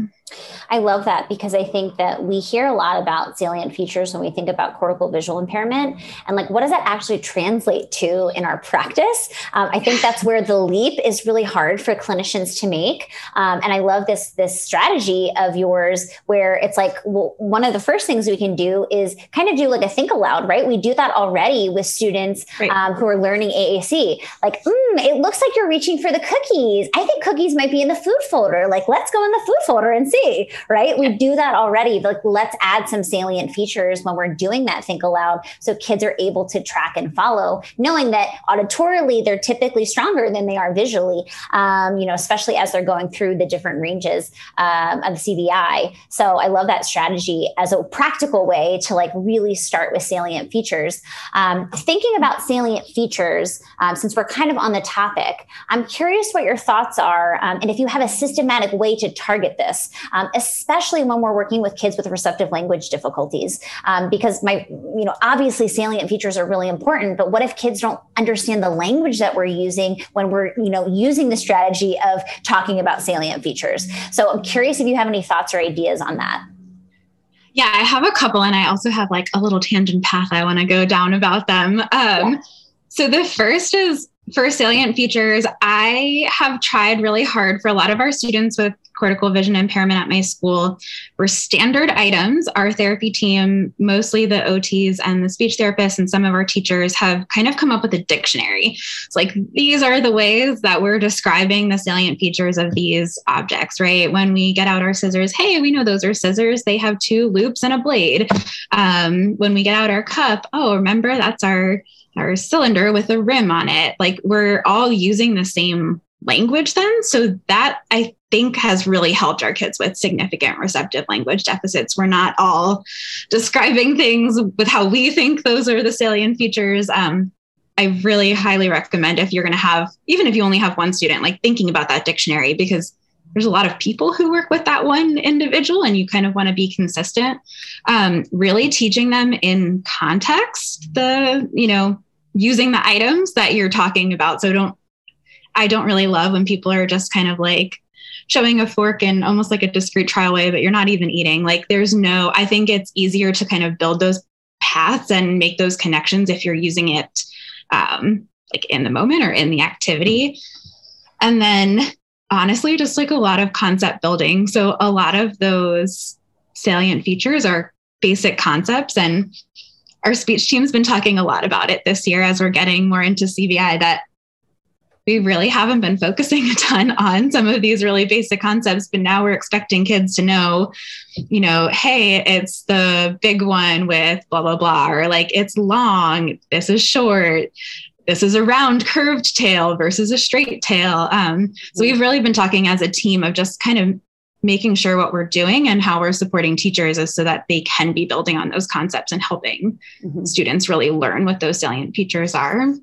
S2: I love that because I think that we hear a lot about salient features when we think about cortical visual impairment. And like, what does that actually translate to in our practice? Um, I think that's where the leap is really hard for clinicians to make. Um, and I love this, this strategy of yours where it's like, well, one of the first things we can do is kind of do like a think aloud, right? We do that already with students right. um, who are learning AAC. Like, mm, it looks like you're reaching for the cookies. I think cookies might be in the food folder. Like, let's go in the food folder and see see, right? We do that already. Like, let's add some salient features when we're doing that think aloud so kids are able to track and follow, knowing that auditorily they're typically stronger than they are visually, um, you know, especially as they're going through the different ranges um, of CVI. So I love that strategy as a practical way to like really start with salient features. Um, thinking about salient features, um, since we're kind of on the topic, I'm curious what your thoughts are um, and if you have a systematic way to target this um, especially when we're working with kids with receptive language difficulties. Um, because my, you know, obviously salient features are really important, but what if kids don't understand the language that we're using when we're, you know, using the strategy of talking about salient features? So I'm curious if you have any thoughts or ideas on that.
S4: Yeah, I have a couple, and I also have like a little tangent path I want to go down about them. Um, yeah. So the first is for salient features, I have tried really hard for a lot of our students with cortical vision impairment at my school were standard items. Our therapy team, mostly the OTs and the speech therapists, and some of our teachers have kind of come up with a dictionary. It's like these are the ways that we're describing the salient features of these objects, right? When we get out our scissors, hey, we know those are scissors. They have two loops and a blade. Um, when we get out our cup, oh, remember that's our our cylinder with a rim on it. Like we're all using the same language then. So that I think has really helped our kids with significant receptive language deficits. We're not all describing things with how we think those are the salient features. Um, I really highly recommend if you're going to have, even if you only have one student, like thinking about that dictionary because there's a lot of people who work with that one individual and you kind of want to be consistent. Um, really teaching them in context, the, you know, using the items that you're talking about. So don't, I don't really love when people are just kind of like, showing a fork in almost like a discrete trial way, but you're not even eating. Like there's no, I think it's easier to kind of build those paths and make those connections if you're using it um, like in the moment or in the activity. And then honestly, just like a lot of concept building. So a lot of those salient features are basic concepts and our speech team's been talking a lot about it this year as we're getting more into CVI that we really haven't been focusing (laughs) a ton on some of these really basic concepts but now we're expecting kids to know you know hey it's the big one with blah blah blah or like it's long this is short this is a round curved tail versus a straight tail um, so we've really been talking as a team of just kind of making sure what we're doing and how we're supporting teachers is so that they can be building on those concepts and helping mm-hmm. students really learn what those salient features are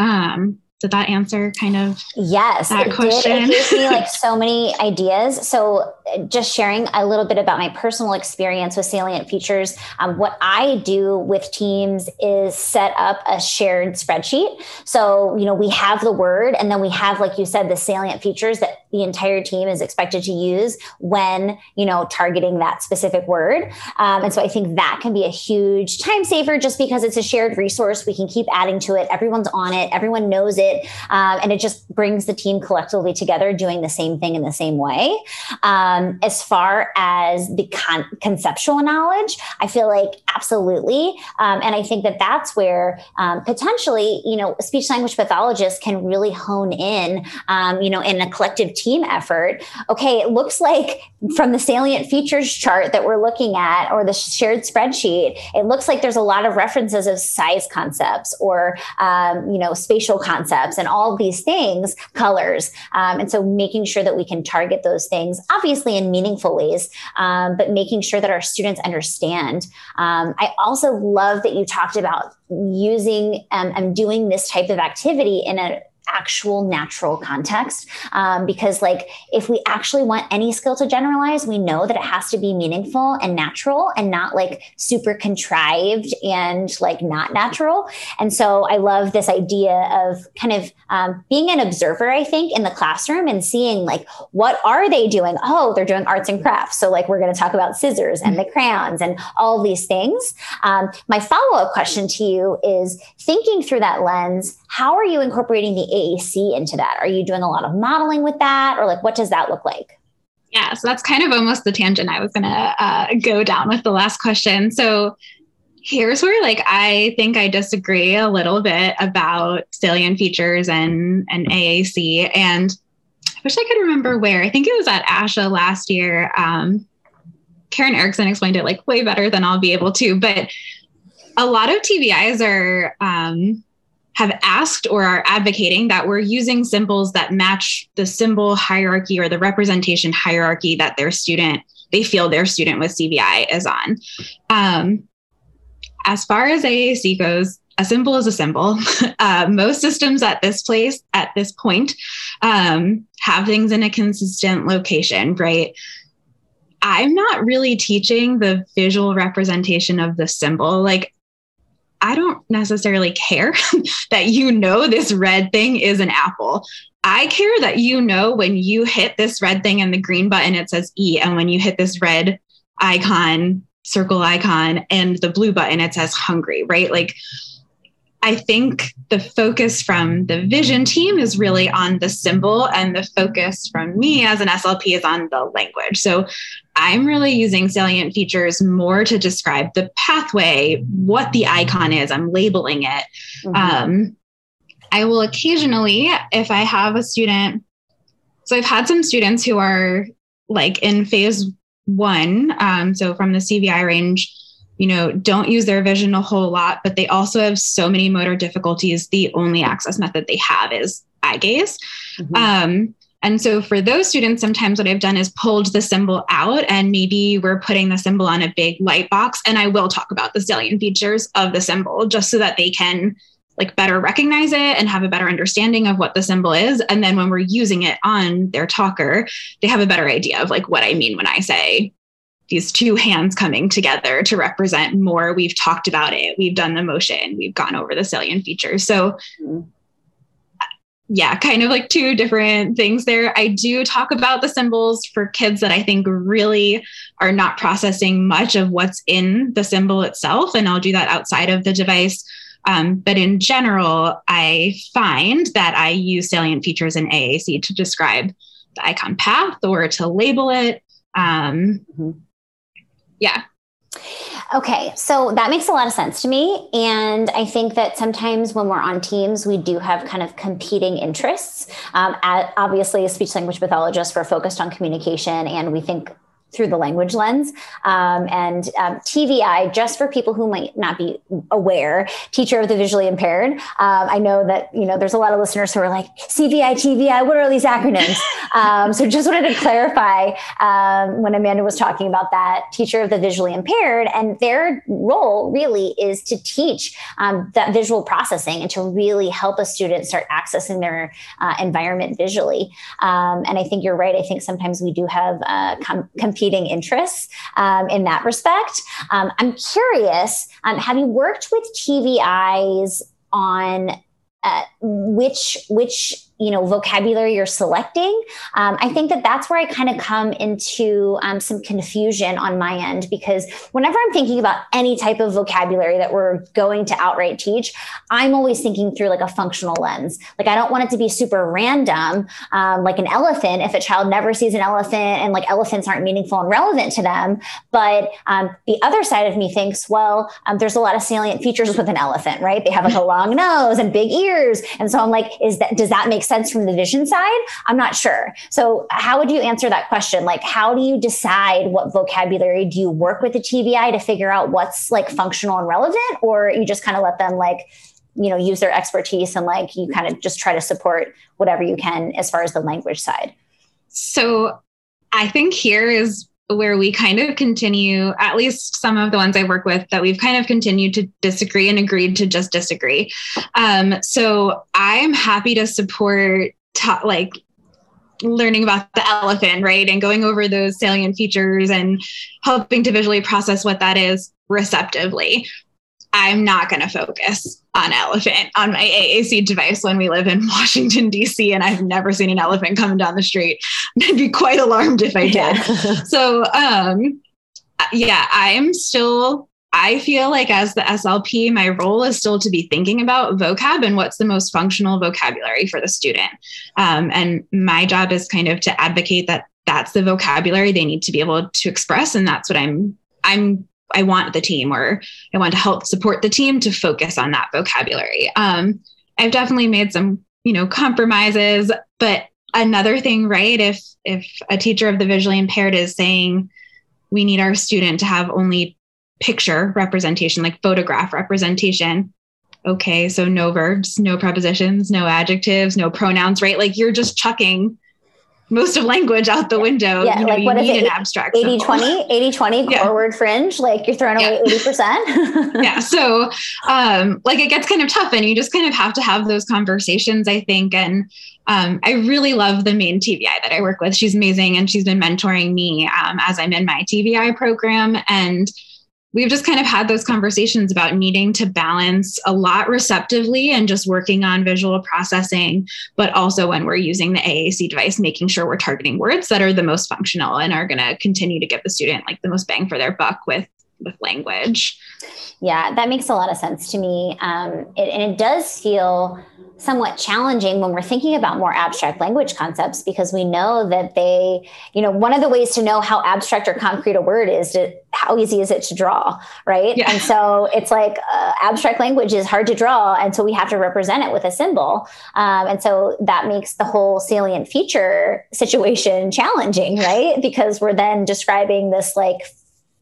S4: um, did that answer kind of
S2: yes
S4: that
S2: it
S4: question?
S2: Did. It gives me like (laughs) so many ideas. So just sharing a little bit about my personal experience with salient features. Um, what I do with teams is set up a shared spreadsheet. So you know we have the word, and then we have, like you said, the salient features that the entire team is expected to use when you know targeting that specific word. Um, and so I think that can be a huge time saver, just because it's a shared resource. We can keep adding to it. Everyone's on it. Everyone knows it. Um, and it just brings the team collectively together doing the same thing in the same way. Um, as far as the con- conceptual knowledge, I feel like absolutely. Um, and I think that that's where um, potentially, you know, speech language pathologists can really hone in, um, you know, in a collective team effort. Okay, it looks like from the salient features chart that we're looking at or the shared spreadsheet, it looks like there's a lot of references of size concepts or, um, you know, spatial concepts concepts and all these things, colors. Um, and so making sure that we can target those things, obviously in meaningful ways, um, but making sure that our students understand. Um, I also love that you talked about using um, and doing this type of activity in a actual natural context um, because like if we actually want any skill to generalize we know that it has to be meaningful and natural and not like super contrived and like not natural. And so i love this idea of kind of um, being an observer i think in the classroom and seeing like what are they doing? Oh they're doing arts and crafts. So like we're going to talk about scissors and the crayons and all these things. Um, my follow-up question to you is thinking through that lens how are you incorporating the AAC into that? Are you doing a lot of modeling with that, or like what does that look like?
S4: Yeah, so that's kind of almost the tangent I was going to uh, go down with the last question. So here's where like I think I disagree a little bit about salient features and and AAC, and I wish I could remember where. I think it was at ASHA last year. Um, Karen Erickson explained it like way better than I'll be able to, but a lot of TVIs are um, have asked or are advocating that we're using symbols that match the symbol hierarchy or the representation hierarchy that their student they feel their student with CVI is on. Um, as far as AAC goes, a symbol is a symbol. (laughs) Uh, most systems at this place, at this point, um, have things in a consistent location, right? I'm not really teaching the visual representation of the symbol. Like I don't necessarily care (laughs) that you know this red thing is an apple. I care that you know when you hit this red thing and the green button, it says E. And when you hit this red icon, circle icon, and the blue button, it says hungry, right? Like, I think the focus from the vision team is really on the symbol, and the focus from me as an SLP is on the language. So I'm really using salient features more to describe the pathway, what the icon is. I'm labeling it. Mm-hmm. Um, I will occasionally, if I have a student, so I've had some students who are like in phase one, um, so from the CVI range you know, don't use their vision a whole lot, but they also have so many motor difficulties. The only access method they have is eye gaze. Mm-hmm. Um, and so for those students, sometimes what I've done is pulled the symbol out and maybe we're putting the symbol on a big light box. And I will talk about the salient features of the symbol just so that they can like better recognize it and have a better understanding of what the symbol is and then when we're using it on their talker they have a better idea of like what i mean when i say these two hands coming together to represent more we've talked about it we've done the motion we've gone over the salient features so mm-hmm. yeah kind of like two different things there i do talk about the symbols for kids that i think really are not processing much of what's in the symbol itself and i'll do that outside of the device um, but in general, I find that I use salient features in AAC to describe the icon path or to label it. Um, mm-hmm. Yeah.
S2: Okay, so that makes a lot of sense to me. And I think that sometimes when we're on teams, we do have kind of competing interests. Um, at, obviously, speech language pathologists, we're focused on communication and we think through the language lens. Um, and um, TVI, just for people who might not be aware, teacher of the visually impaired. Um, I know that you know there's a lot of listeners who are like CVI, TVI. What are these acronyms? (laughs) Um, so just wanted to clarify um, when Amanda was talking about that teacher of the visually impaired, and their role really is to teach um, that visual processing and to really help a student start accessing their uh, environment visually. and I think you're right. I think sometimes we do have uh, com- interests um, in that respect. Um, I'm curious, um, have you worked with TVIs on uh, which which you know vocabulary you're selecting um, i think that that's where i kind of come into um, some confusion on my end because whenever i'm thinking about any type of vocabulary that we're going to outright teach i'm always thinking through like a functional lens. Like i don't want it to be super random um, like an elephant if a child never sees an elephant and like elephants aren't meaningful and relevant to them. But um, the other side of me thinks well um, there's a lot of salient features with an elephant right? They have like a long nose and big ears. And so i'm like is that does that make sense from the vision side? I'm not sure. So, how would you answer that question? Like, how do you decide what vocabulary do you work with the TVI to figure out what's like functional and relevant, or you just kind of let them like, you know, use their expertise and like you kind of just try to support whatever you can as far as the language side?
S4: So, I think here is where we kind of continue, at least some of the ones I work with, that we've kind of continued to disagree and agreed to just disagree. Um, so I'm happy to support ta- like learning about the elephant, right? And going over those salient features and helping to visually process what that is receptively. I'm not going to focus on elephant on my AAC device when we live in (laughs) Washington, D.C., and I've never seen an elephant coming down the street. (laughs) I'd be quite alarmed if I did. Yeah. (laughs) so, um, yeah, I'm still, I feel like as the SLP, my role is still to be thinking about vocab and what's the most functional vocabulary for the student. Um, and my job is kind of to advocate that that's the vocabulary they need to be able to express. And that's what I'm I'm I want the team or I want to help support the team to focus on that vocabulary. Um, I've definitely made some, you know, compromises, but another thing, right? If if a teacher of the visually impaired is saying we need our student to have only picture representation, like photograph representation. Okay, so no verbs, no prepositions, no adjectives, no pronouns, right? Like you're just chucking most of language out the window.
S2: Yeah,
S4: you
S2: know, like what is it?
S4: An abstract
S2: 80 20, 80 20 (laughs) yeah. forward fringe, like you're throwing away yeah. 80%. (laughs)
S4: yeah. So, um, like it gets kind of tough and you just kind of have to have those conversations, I think. And um, I really love the main TVI that I work with. She's amazing and she's been mentoring me um, as I'm in my TVI program. And we've just kind of had those conversations about needing to balance a lot receptively and just working on visual processing, but also when we're using the AAC device, making sure we're targeting words that are the most functional and are going to continue to give the student like the most bang for their buck with with language.
S2: Yeah, that makes a lot of sense to me. Um, it, and it does feel somewhat challenging when we're thinking about more abstract language concepts because we know that they, you know, one of the ways to know how abstract or concrete a word is to how easy is it to draw, right? Yeah. And so it's like uh, abstract language is hard to draw, and so we have to represent it with a symbol, um, and so that makes the whole salient feature situation (laughs) challenging, right? Because we're then describing this like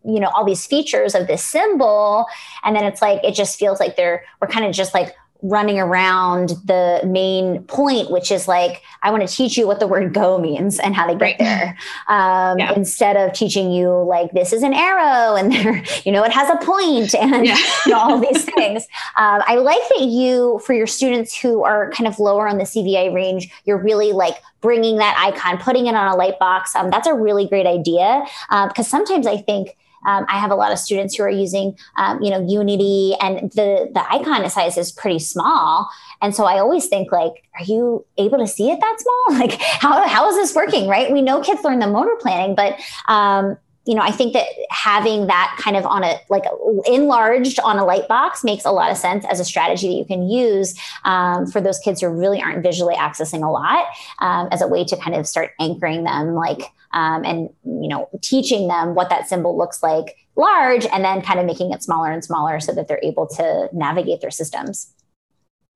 S2: you know all these features of this symbol and then it's like it just feels like they're we're kind of just like running around the main point, which is like, I want to teach you what the word go means and how to get right. there. Um, yeah. Instead of teaching you, like, this is an arrow and (laughs) there, you know, it has a point (laughs) and yeah. you know, all these things. Um, I like that you, for your students who are kind of lower on the CVI range, you're really like bringing that icon, putting it on a light box. Um, that's a really great idea because um, sometimes I think um, I have a lot of students who are using, um, you know, Unity, and the the icon size is pretty small. And so I always think like, are you able to see it that small? (laughs) Like, how how is this working? Right? We know kids learn the motor planning, but um, you know, I think that having that kind of on a like enlarged on a light box makes a lot of sense as a strategy that you can use um, for those kids who really aren't visually accessing a lot um, as a way to kind of start anchoring them, like um, and you know, teaching them what that symbol looks like large, and then kind of making it smaller and smaller so that they're able to navigate their systems.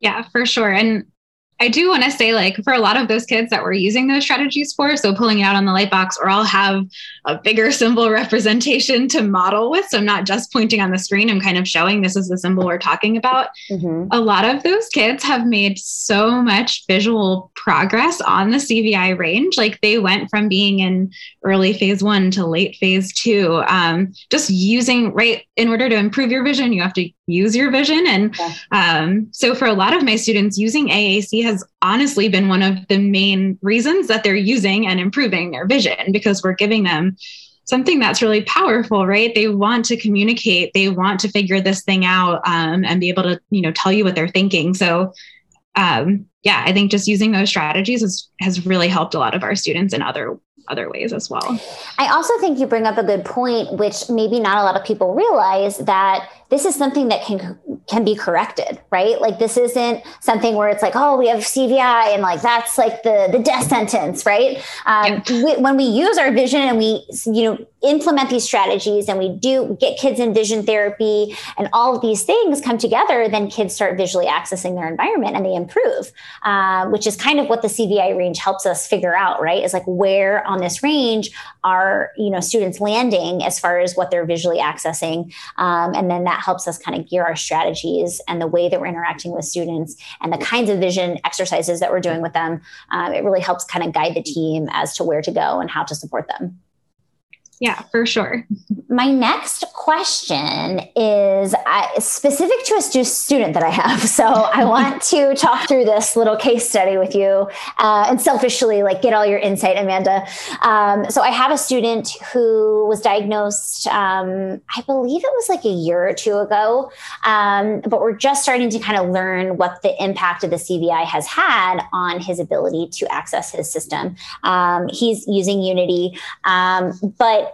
S4: Yeah, for sure. And I do want to say, like, for a lot of those kids that we're using those strategies for, so pulling it out on the light box, or I'll have a bigger symbol (laughs) representation to model with. So I'm not just pointing on the screen, I'm kind of showing this is the symbol we're talking about. Mm-hmm. A lot of those kids have made so much visual progress on the CVI range. Like, they went from being in early phase one to late phase two, um, just using, right, in order to improve your vision, you have to use your vision. And um, so for a lot of my students, using AAC has honestly been one of the main reasons that they're using and improving their vision because we're giving them something that's really powerful right they want to communicate they want to figure this thing out um, and be able to you know tell you what they're thinking so um, yeah i think just using those strategies has, has really helped a lot of our students in other other ways as well.
S2: I also think you bring up a good point, which maybe not a lot of people realize that this is something that can can be corrected, right? Like this isn't something where it's like, oh, we have CVI and like that's like the the death sentence, right? Um, yeah. we, when we use our vision and we you know implement these strategies and we do get kids in vision therapy and all of these things come together, then kids start visually accessing their environment and they improve, uh, which is kind of what the CVI range helps us figure out, right? Is like where on this range are you know students landing as far as what they're visually accessing, um, and then that that helps us kind of gear our strategies and the way that we're interacting with students and the kinds of vision exercises that we're doing with them. Um, it really helps kind of guide the team as to where to go and how to support them.
S4: Yeah, for sure.
S2: My next question is uh, specific to a stu- student that I have. (laughs) So I want (laughs) to talk through this little case study with you uh, and selfishly, like, get all your insight, Amanda. Um, so I have a student who was diagnosed, um, I believe it was like a year or two ago, um, but we're just starting to kind of learn what the impact of the CVI has had on his ability to access his system. Um, he's using Unity, um, but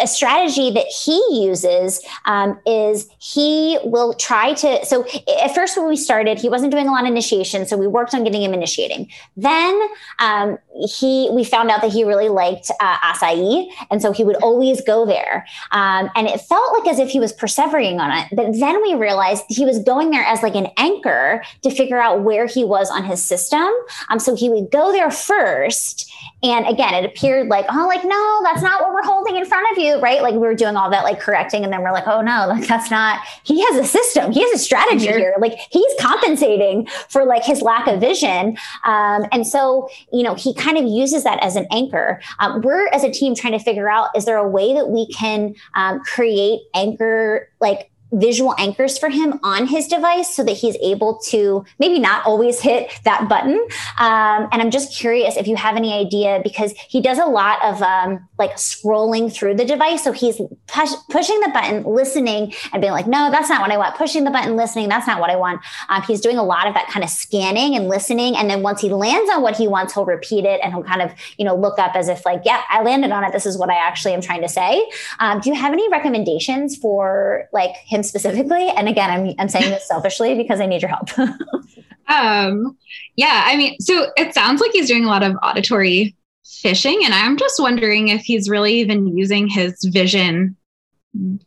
S2: a strategy that he uses um, is he will try to so at first when we started he wasn't doing a lot of initiation so we worked on getting him initiating. Then um, he we found out that he really liked uh, acai and so he would always go there. Um, and it felt like as if he was persevering on it but then we realized he was going there as like an anchor to figure out where he was on his system. Um, so he would go there first and again it appeared like oh like no that's not what we're holding in front front of you, right? Like we were doing all that like correcting, and then we're like, oh no, like that's not. He has a system. He has a strategy mm-hmm. here. Like he's compensating for like his lack of vision, um, and so you know he kind of uses that as an anchor. Um, we're as a team trying to figure out is there a way that we can um, create anchor like visual anchors for him on his device so that he's able to maybe not always hit that button. Um, and I'm just curious if you have any idea because he does a lot of um, like scrolling through the device. So he's push, pushing the button, listening, and being like, no, that's not what I want. Pushing the button, listening, that's not what I want. Um, he's doing a lot of that kind of scanning and listening. And then once he lands on what he wants, he'll repeat it and he'll kind of, you know, look up as if like, yeah, I landed on it. This is what I actually am trying to say. Um, do you have any recommendations for like him? Him specifically? And again, I'm I'm saying this selfishly because I need your help. (laughs)
S4: um, yeah, I mean, so it sounds like he's doing a lot of auditory fishing, and I'm just wondering if he's really even using his vision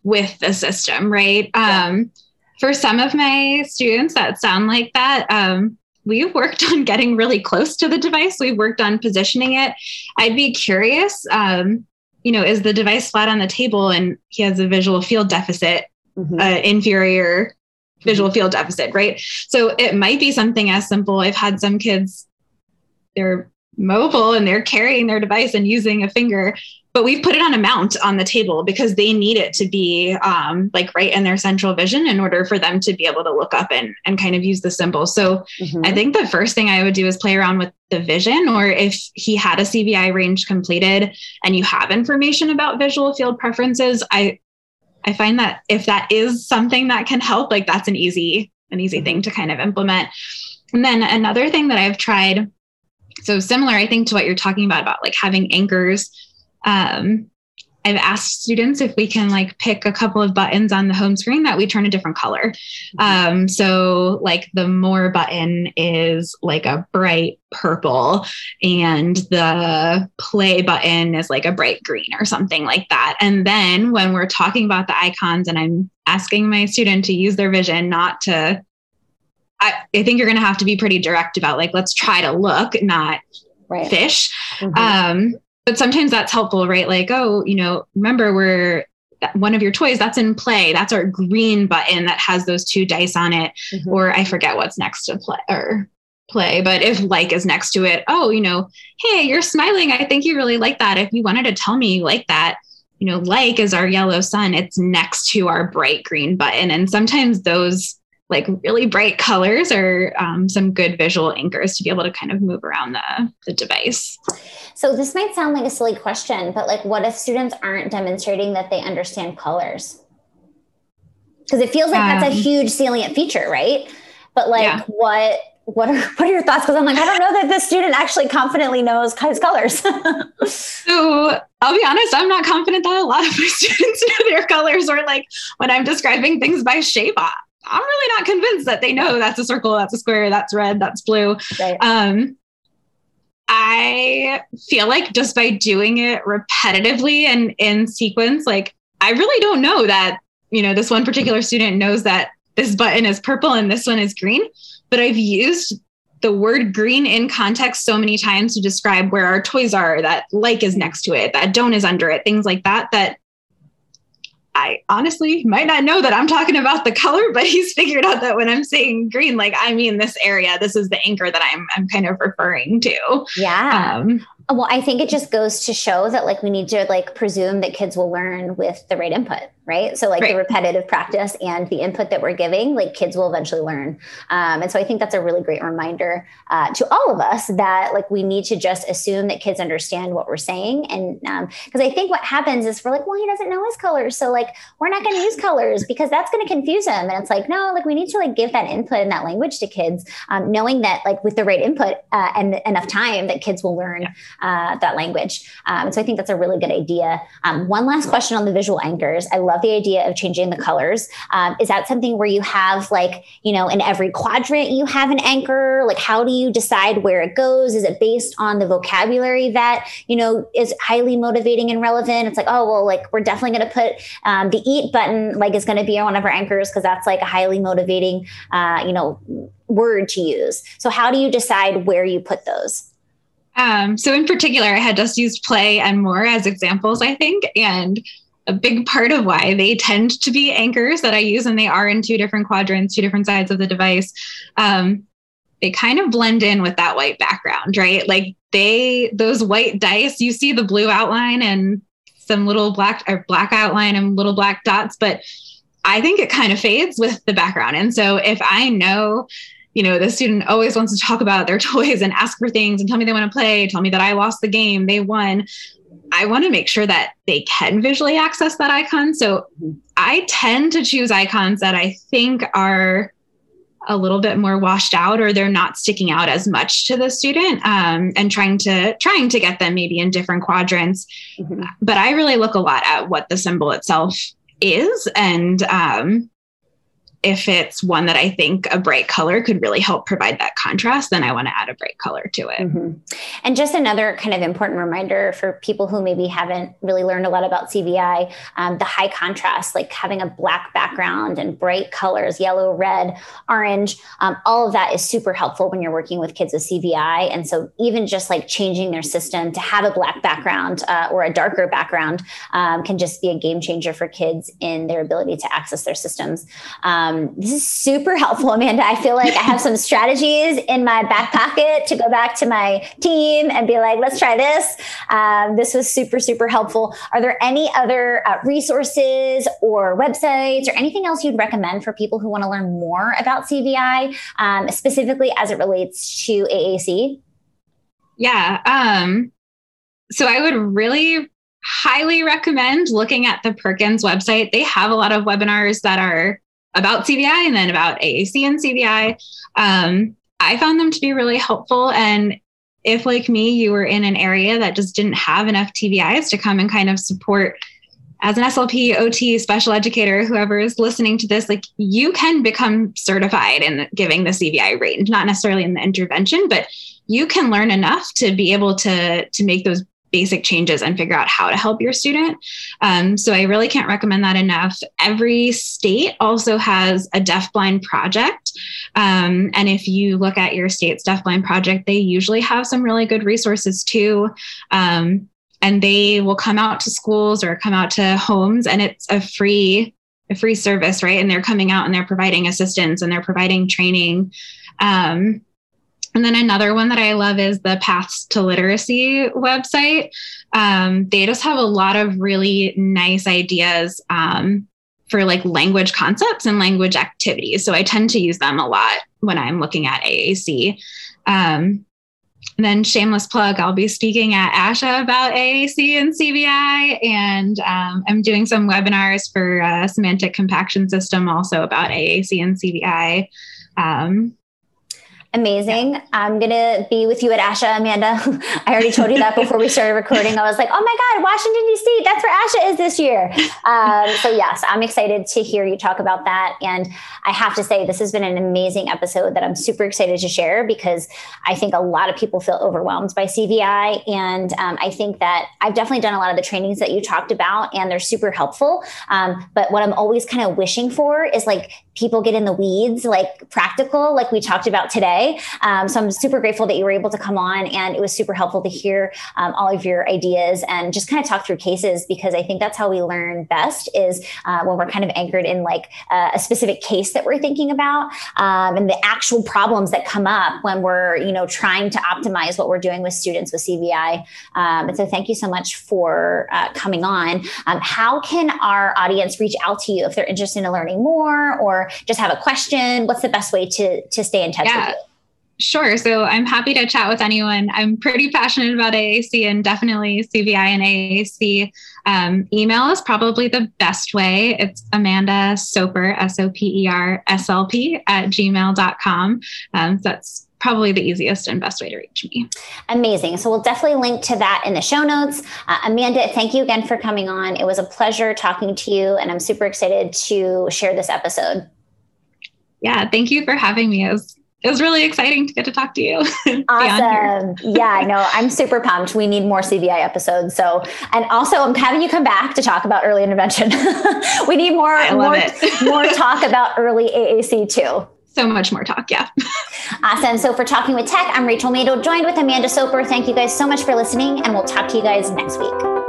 S4: with the system, right? Yeah. Um, for some of my students that sound like that, um, we've worked on getting really close to the device. We've worked on positioning it. I'd be curious, um, you know, is the device flat on the table and he has a visual field deficit? Mm-hmm. uh, inferior visual field deficit, right? So it might be something as simple. I've had some kids, they're mobile and they're carrying their device and using a finger but we've put it on a mount on the table because they need it to be um, like right in their central vision in order for them to be able to look up and, and kind of use the symbol. So mm-hmm. I think the first thing I would do is play around with the vision, or if he had a CVI range completed and you have information about visual field preferences, I I find that if that is something that can help, like that's an easy an easy thing to kind of implement. And then another thing that I've tried, so similar, I think, to what you're talking about about like having anchors um, I've asked students if we can like pick a couple of buttons on the home screen that we turn a different color. Um, so like the more button is like a bright purple and the play button is like a bright green or something like that. And then when we're talking about the icons and I'm asking my student to use their vision, not to, I, I think you're going to have to be pretty direct about like, let's try to look, not right. fish. Mm-hmm. Um, but sometimes that's helpful, right? Like, oh, you know, remember we're one of your toys that's in play. That's our green button that has those two dice on it. Mm-hmm. Or I forget what's next to play or play, but if like is next to it, oh, you know, hey, you're smiling. I think you really like that. If you wanted to tell me you like that, you know, like is our yellow sun. It's next to our bright green button. And sometimes those like really bright colors or um, some good visual anchors to be able to kind of move around the, the device.
S2: So this might sound like a silly question, but like what if students aren't demonstrating that they understand colors? Because it feels like um, that's a um, huge salient feature, right? But like yeah. what what are (laughs) what are your thoughts? Because I'm like, I don't know that this student actually confidently knows his colors. (laughs)
S4: so I'll be honest, I'm not confident that a lot of my (laughs) students know their colors or like when I'm describing things by shape. I'm really not convinced that they know that's a circle, that's a square, that's red, that's blue. Right. Um, I feel like just by doing it repetitively and in sequence, like I really don't know that, you know, this one particular student knows that this button is purple and this one is green, but I've used the word green in context so many times to describe where our toys are, that like is next to it, that don't is under it, things like that, that I honestly might not know that I'm talking about the color, but he's figured out that when I'm saying green, like I mean this area, this is the anchor that I'm I'm kind of referring to.
S2: Yeah. Um, well, I think it just goes to show that like we need to like presume that kids will learn with the right input right? So like right. the repetitive practice and the input that we're giving, like kids will eventually learn. Um, and so I think that's a really great reminder uh, to all of us that like we need to just assume that kids understand what we're saying. And because um, I think what happens is we're like, well, he doesn't know his colors, so like we're not going to use colors because that's going to confuse him. And it's like, no, like we need to like give that input and that language to kids, um, knowing that like with the right input uh, and enough time that kids will learn uh, that language. Um, so I think that's a really good idea. Um, one last question on the visual anchors. I love the idea of changing the colors. Um, is that something where you have like, you know, in every quadrant you have an anchor? Like, how do you decide where it goes? Is it based on the vocabulary that, you know, is highly motivating and relevant? It's like, oh, well, like we're definitely going to put um, the eat button, like, is going to be one of our anchors because that's like a highly motivating, uh, you know, word to use. So, how do you decide where you put those?
S4: Um, so in particular, I had just used play and more as examples, I think. And a big part of why they tend to be anchors that I use, and they are in two different quadrants, two different sides of the device. Um, they kind of blend in with that white background, right? Like they, those white dice, you see the blue outline and some little black or black outline and little black dots, but I think it kind of fades with the background. And so if I know, you know, the student always wants to talk about their (laughs) toys and ask for things and tell me they want to play, tell me that I lost the game, they won. I want to make sure that they can visually access that icon. So I tend to choose icons that I think are a little bit more washed out or they're not sticking out as much to the student um, and trying to trying to get them maybe in different quadrants mm-hmm. but i really look a lot at what the symbol itself is and um, if it's one that I think a bright color could really help provide that contrast, then I want to add a bright color to it. Mm-hmm.
S2: And just another kind of important reminder for people who maybe haven't really learned a lot about CVI, um, the high contrast, like having a black background and bright colors, yellow, red, orange, um, all of that is super helpful when you're working with kids with CVI. And so even just like changing their system to have a black background uh, or a darker background um, can just be a game changer for kids in their ability to access their systems. Um, Um, this is super helpful, Amanda. I feel like I have some (laughs) strategies in my back pocket to go back to my team and be like, let's try this. Um, this was super, super helpful. Are there any other uh, resources or websites or anything else you'd recommend for people who want to learn more about CVI, um, specifically as it relates to AAC?
S4: Yeah. Um, so I would really highly recommend looking at the Perkins website. They have a lot of webinars that are about CVI and then about AAC and CVI. Um, I found them to be really helpful. And if, like me, you were in an area that just didn't have enough TVIs to come and kind of support as an SLP, OT, special educator, whoever is listening to this, like you can become certified in giving the CVI range, not necessarily in the intervention, but you can learn enough to be able to to make those basic changes and figure out how to help your student. Um, so I really can't recommend that enough. Every state also has a deafblind project. Um, and if you look at your state's deafblind project, they usually have some really good resources too. Um, and they will come out to schools or come out to homes and it's a free a free service right and they're coming out and they're providing assistance and they're providing training um, and then another one that I love is the Paths to Literacy website. Um, they just have a lot of really nice ideas um, for like language concepts and language activities. So I tend to use them a lot when I'm looking at AAC. Um, then shameless plug, I'll be speaking at ASHA about AAC and CVI, and um, I'm doing some webinars for uh, semantic compaction system also about AAC and CVI.
S2: Amazing. Yeah. I'm going to be with you at ASHA, Amanda. (laughs) I already told you that before we (laughs) started recording. I was like, oh my God, Washington, D.C., that's where ASHA is this year. Um, so, yes, I'm excited to hear you talk about that. And I have to say, this has been an amazing episode that I'm super excited to share because I think a lot of people feel overwhelmed by CVI. And um, I think that I've definitely done a lot of the trainings that you talked about, and they're super helpful. Um, but what I'm always kind of wishing for is like people get in the weeds, like practical, like we talked about today. Um, so I'm super grateful that you were able to come on, and it was super helpful to hear um, all of your ideas and just kind of talk through cases because I think that's how we learn best is uh, when we're kind of anchored in like uh, a specific case that we're thinking about um, and the actual problems that come up when we're you know trying to optimize what we're doing with students with CVI. Um, and so thank you so much for uh, coming on. Um, how can our audience reach out to you if they're interested in learning more or just have a question, what's the best way to to stay in touch yeah. with you?
S4: Sure. So I'm happy to chat with anyone. I'm pretty passionate about AAC and definitely CVI and AAC. Um, email is probably the best way. It's Amanda Soper, S O P E R S L P, at gmail.com. Um, so that's probably the easiest and best way to reach me.
S2: Amazing. So we'll definitely link to that in the show notes. Uh, Amanda, thank you again for coming on. It was a pleasure talking to you, and I'm super excited to share this episode.
S4: Yeah, thank you for having me. It was, it was really exciting to get to talk to you. (laughs)
S2: awesome. yeah, I know. I'm super pumped. We need more CVI episodes. So, and also I'm having you come back to talk about early intervention. (laughs) we need more, more, (laughs) more talk about early AAC too
S4: so much more talk. Yeah. (laughs)
S2: awesome. So for Talking with Tech, I'm Rachel Madel, joined with Amanda Soper. Thank you guys so much for listening, and we'll talk to you guys next week.